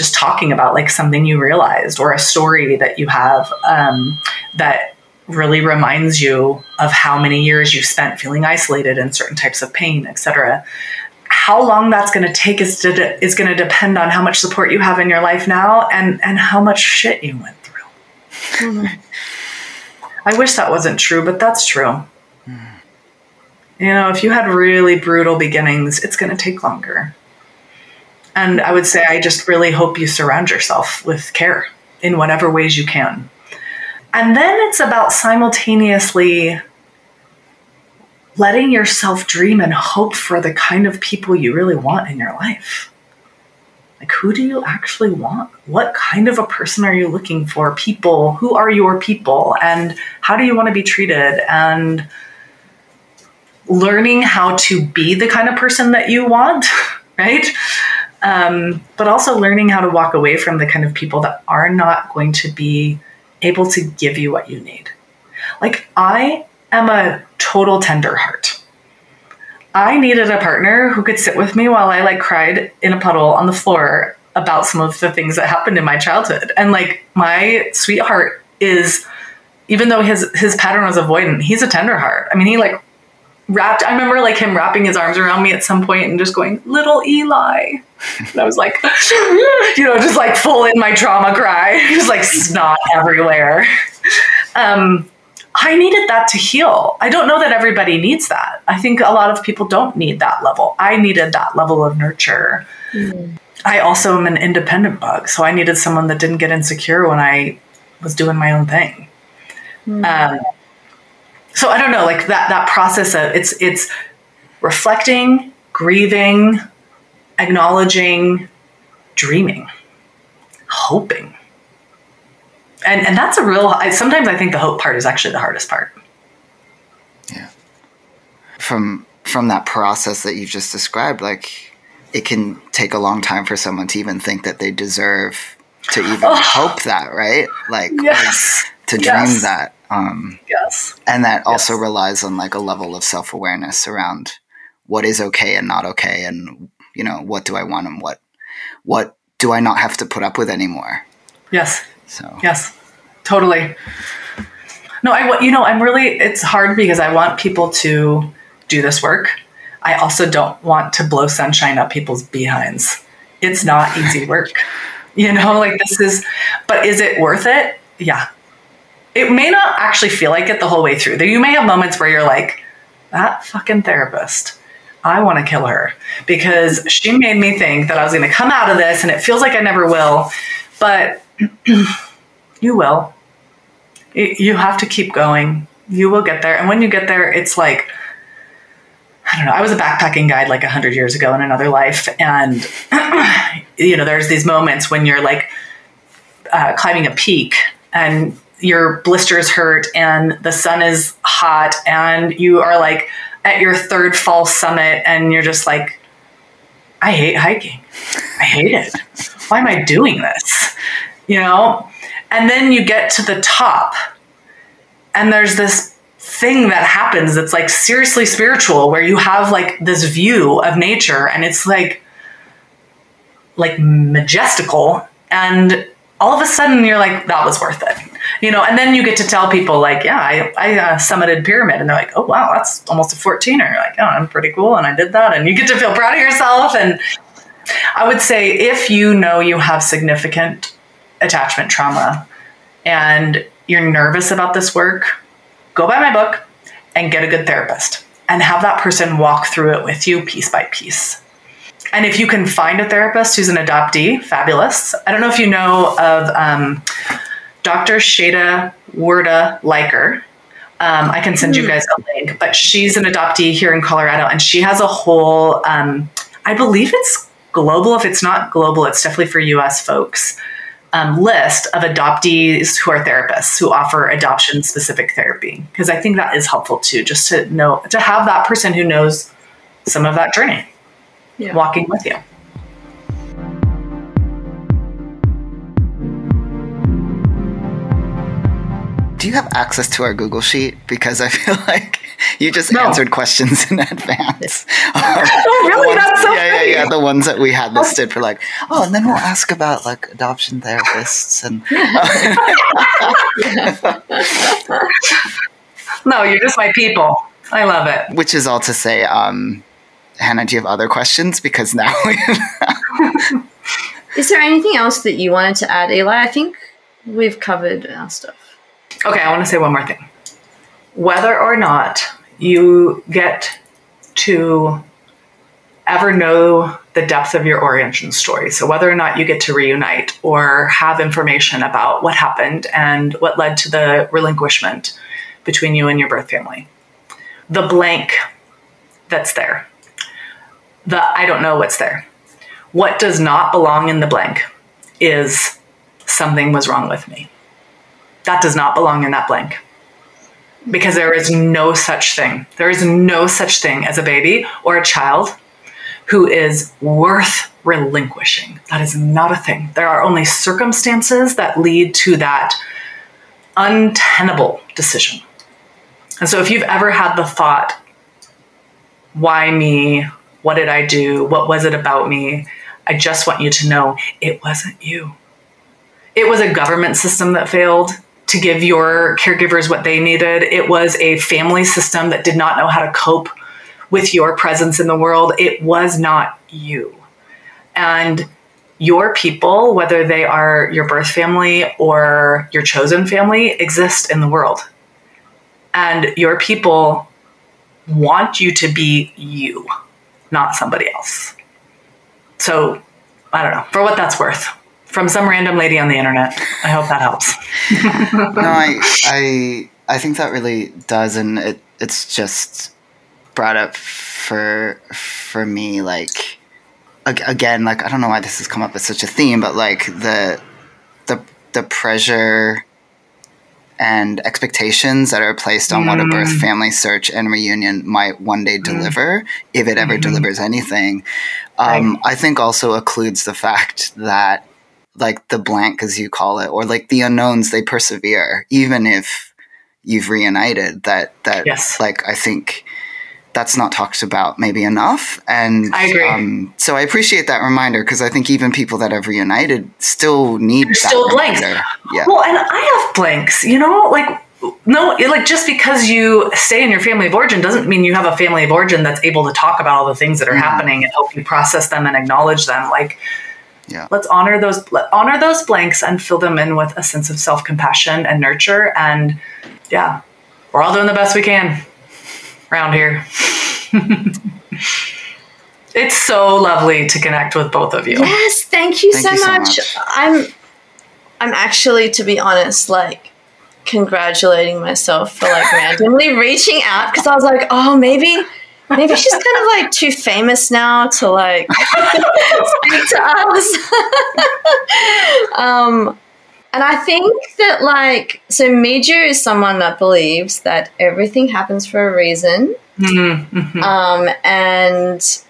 just talking about like something you realized or a story that you have um, that really reminds you of how many years you spent feeling isolated in certain types of pain, etc how long that's going to take is, to, is going to depend on how much support you have in your life now and, and how much shit you went through. Mm-hmm. I wish that wasn't true, but that's true. Mm. You know, if you had really brutal beginnings, it's going to take longer. And I would say, I just really hope you surround yourself with care in whatever ways you can. And then it's about simultaneously letting yourself dream and hope for the kind of people you really want in your life. Like, who do you actually want? What kind of a person are you looking for? People, who are your people? And how do you want to be treated? And learning how to be the kind of person that you want, right? Um, but also learning how to walk away from the kind of people that are not going to be able to give you what you need. Like, I am a total tender heart. I needed a partner who could sit with me while I like cried in a puddle on the floor about some of the things that happened in my childhood. And like my sweetheart is even though his his pattern was avoidant, he's a tender heart. I mean, he like wrapped I remember like him wrapping his arms around me at some point and just going, "Little Eli." And I was like, you know, just like full in my trauma cry, just like snot everywhere. Um I needed that to heal. I don't know that everybody needs that. I think a lot of people don't need that level. I needed that level of nurture. Mm. I also am an independent bug, so I needed someone that didn't get insecure when I was doing my own thing. Mm. Um, so I don't know, like that that process of it's it's reflecting, grieving, acknowledging, dreaming, hoping and and that's a real I, sometimes i think the hope part is actually the hardest part yeah from from that process that you've just described like it can take a long time for someone to even think that they deserve to even oh. hope that right like yes. to dream yes. that um yes and that also relies on like a level of self-awareness around what is okay and not okay and you know what do i want and what what do i not have to put up with anymore yes so yes, totally. No, I you know I'm really it's hard because I want people to do this work. I also don't want to blow sunshine up people's behinds. It's not easy work. You know, like this is but is it worth it? Yeah. It may not actually feel like it the whole way through. You may have moments where you're like, that fucking therapist. I want to kill her because she made me think that I was going to come out of this and it feels like I never will. But you will. You have to keep going. You will get there. And when you get there, it's like, I don't know. I was a backpacking guide like 100 years ago in another life. And, you know, there's these moments when you're like uh, climbing a peak and your blisters hurt and the sun is hot and you are like at your third false summit and you're just like, I hate hiking. I hate it. Why am I doing this? you know? And then you get to the top, and there's this thing that happens that's like seriously spiritual where you have like this view of nature and it's like like majestical and all of a sudden you're like, that was worth it. You know, and then you get to tell people like, yeah, I, I uh, summited pyramid, and they're like, oh wow, that's almost a 14er. You're like, oh, I'm pretty cool, and I did that, and you get to feel proud of yourself. And I would say if you know you have significant attachment trauma, and you're nervous about this work, go buy my book and get a good therapist, and have that person walk through it with you piece by piece and if you can find a therapist who's an adoptee, fabulous. I don't know if you know of um, Dr. Shada Werda Liker. Um, I can send you hmm. guys a link, but she's an adoptee here in Colorado, and she has a whole, um, I believe it's global. If it's not global, it's definitely for US folks. Um, list of adoptees who are therapists who offer adoption specific therapy because I think that is helpful too, just to know to have that person who knows some of that journey yeah. walking with you. Do you have access to our Google Sheet? Because I feel like you just no. answered questions in advance. oh, really? Ones, That's so yeah, yeah, yeah. The ones that we had listed for like, oh, and then we'll ask about like adoption therapists and. no, you're just my people. I love it. Which is all to say, um, Hannah, do you have other questions? Because now Is there anything else that you wanted to add, Eli? I think we've covered our stuff. Okay, I want to say one more thing. Whether or not you get to ever know the depth of your origin story, so whether or not you get to reunite or have information about what happened and what led to the relinquishment between you and your birth family, the blank that's there the I don't know what's there. What does not belong in the blank is something was wrong with me. That does not belong in that blank. Because there is no such thing. There is no such thing as a baby or a child who is worth relinquishing. That is not a thing. There are only circumstances that lead to that untenable decision. And so if you've ever had the thought, why me? What did I do? What was it about me? I just want you to know it wasn't you. It was a government system that failed to give your caregivers what they needed. It was a family system that did not know how to cope with your presence in the world. It was not you. And your people, whether they are your birth family or your chosen family, exist in the world. And your people want you to be you not somebody else. So I don't know, for what that's worth. From some random lady on the internet. I hope that helps. no, I, I, I think that really does, and it, it's just brought up for for me like again like I don't know why this has come up as such a theme, but like the the the pressure and expectations that are placed on mm. what a birth, mm. family search, and reunion might one day mm. deliver, mm. if it ever mm-hmm. delivers anything. Um, right. I think also occludes the fact that, like the blank, as you call it, or like the unknowns, they persevere, even if you've reunited. That that yes. like I think that's not talked about maybe enough. And I agree. Um, so I appreciate that reminder because I think even people that have reunited still need There's still blanks. Yeah. Well, and I have blanks. You know, like no, like just because you stay in your family of origin doesn't mean you have a family of origin that's able to talk about all the things that are mm-hmm. happening and help you process them and acknowledge them. Like, yeah. let's honor those honor those blanks and fill them in with a sense of self compassion and nurture. And yeah, we're all doing the best we can around here. it's so lovely to connect with both of you. Yes, thank you, thank so, you much. so much. I'm I'm actually to be honest like congratulating myself for like randomly reaching out because I was like, "Oh, maybe maybe she's kind of like too famous now to like speak to us." um and I think that, like, so Miju is someone that believes that everything happens for a reason. Mm-hmm. Um, and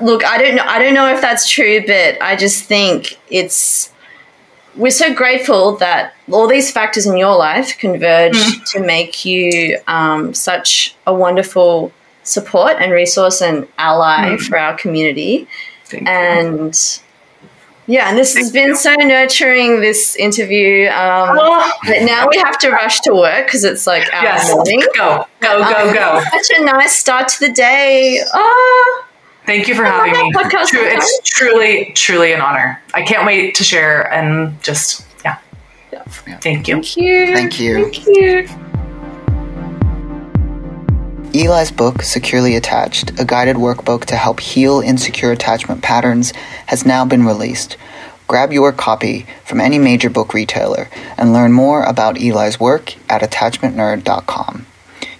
look, I don't know. I don't know if that's true, but I just think it's. We're so grateful that all these factors in your life converge mm. to make you um, such a wonderful support and resource and ally mm. for our community. Thank and you Yeah, and this has been so nurturing, this interview. Um, Oh. but now we have to rush to work because it's like our Yes. morning. Go, go, Um, go, go. Such a nice start to the day. Oh, Thank you for I having me. podcast True, sometimes. it's truly, truly an honor. I can't wait to share and just, yeah. Yeah. Thank you. thank you. Thank you. Thank you. Eli's book, Securely Attached, a guided workbook to help heal insecure attachment patterns, has now been released. Grab your copy from any major book retailer and learn more about Eli's work at attachmentnerd.com.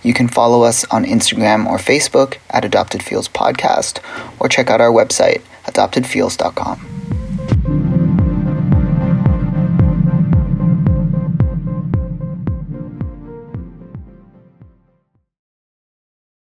You can follow us on Instagram or Facebook at Adopted Feels Podcast or check out our website, adoptedfeels.com.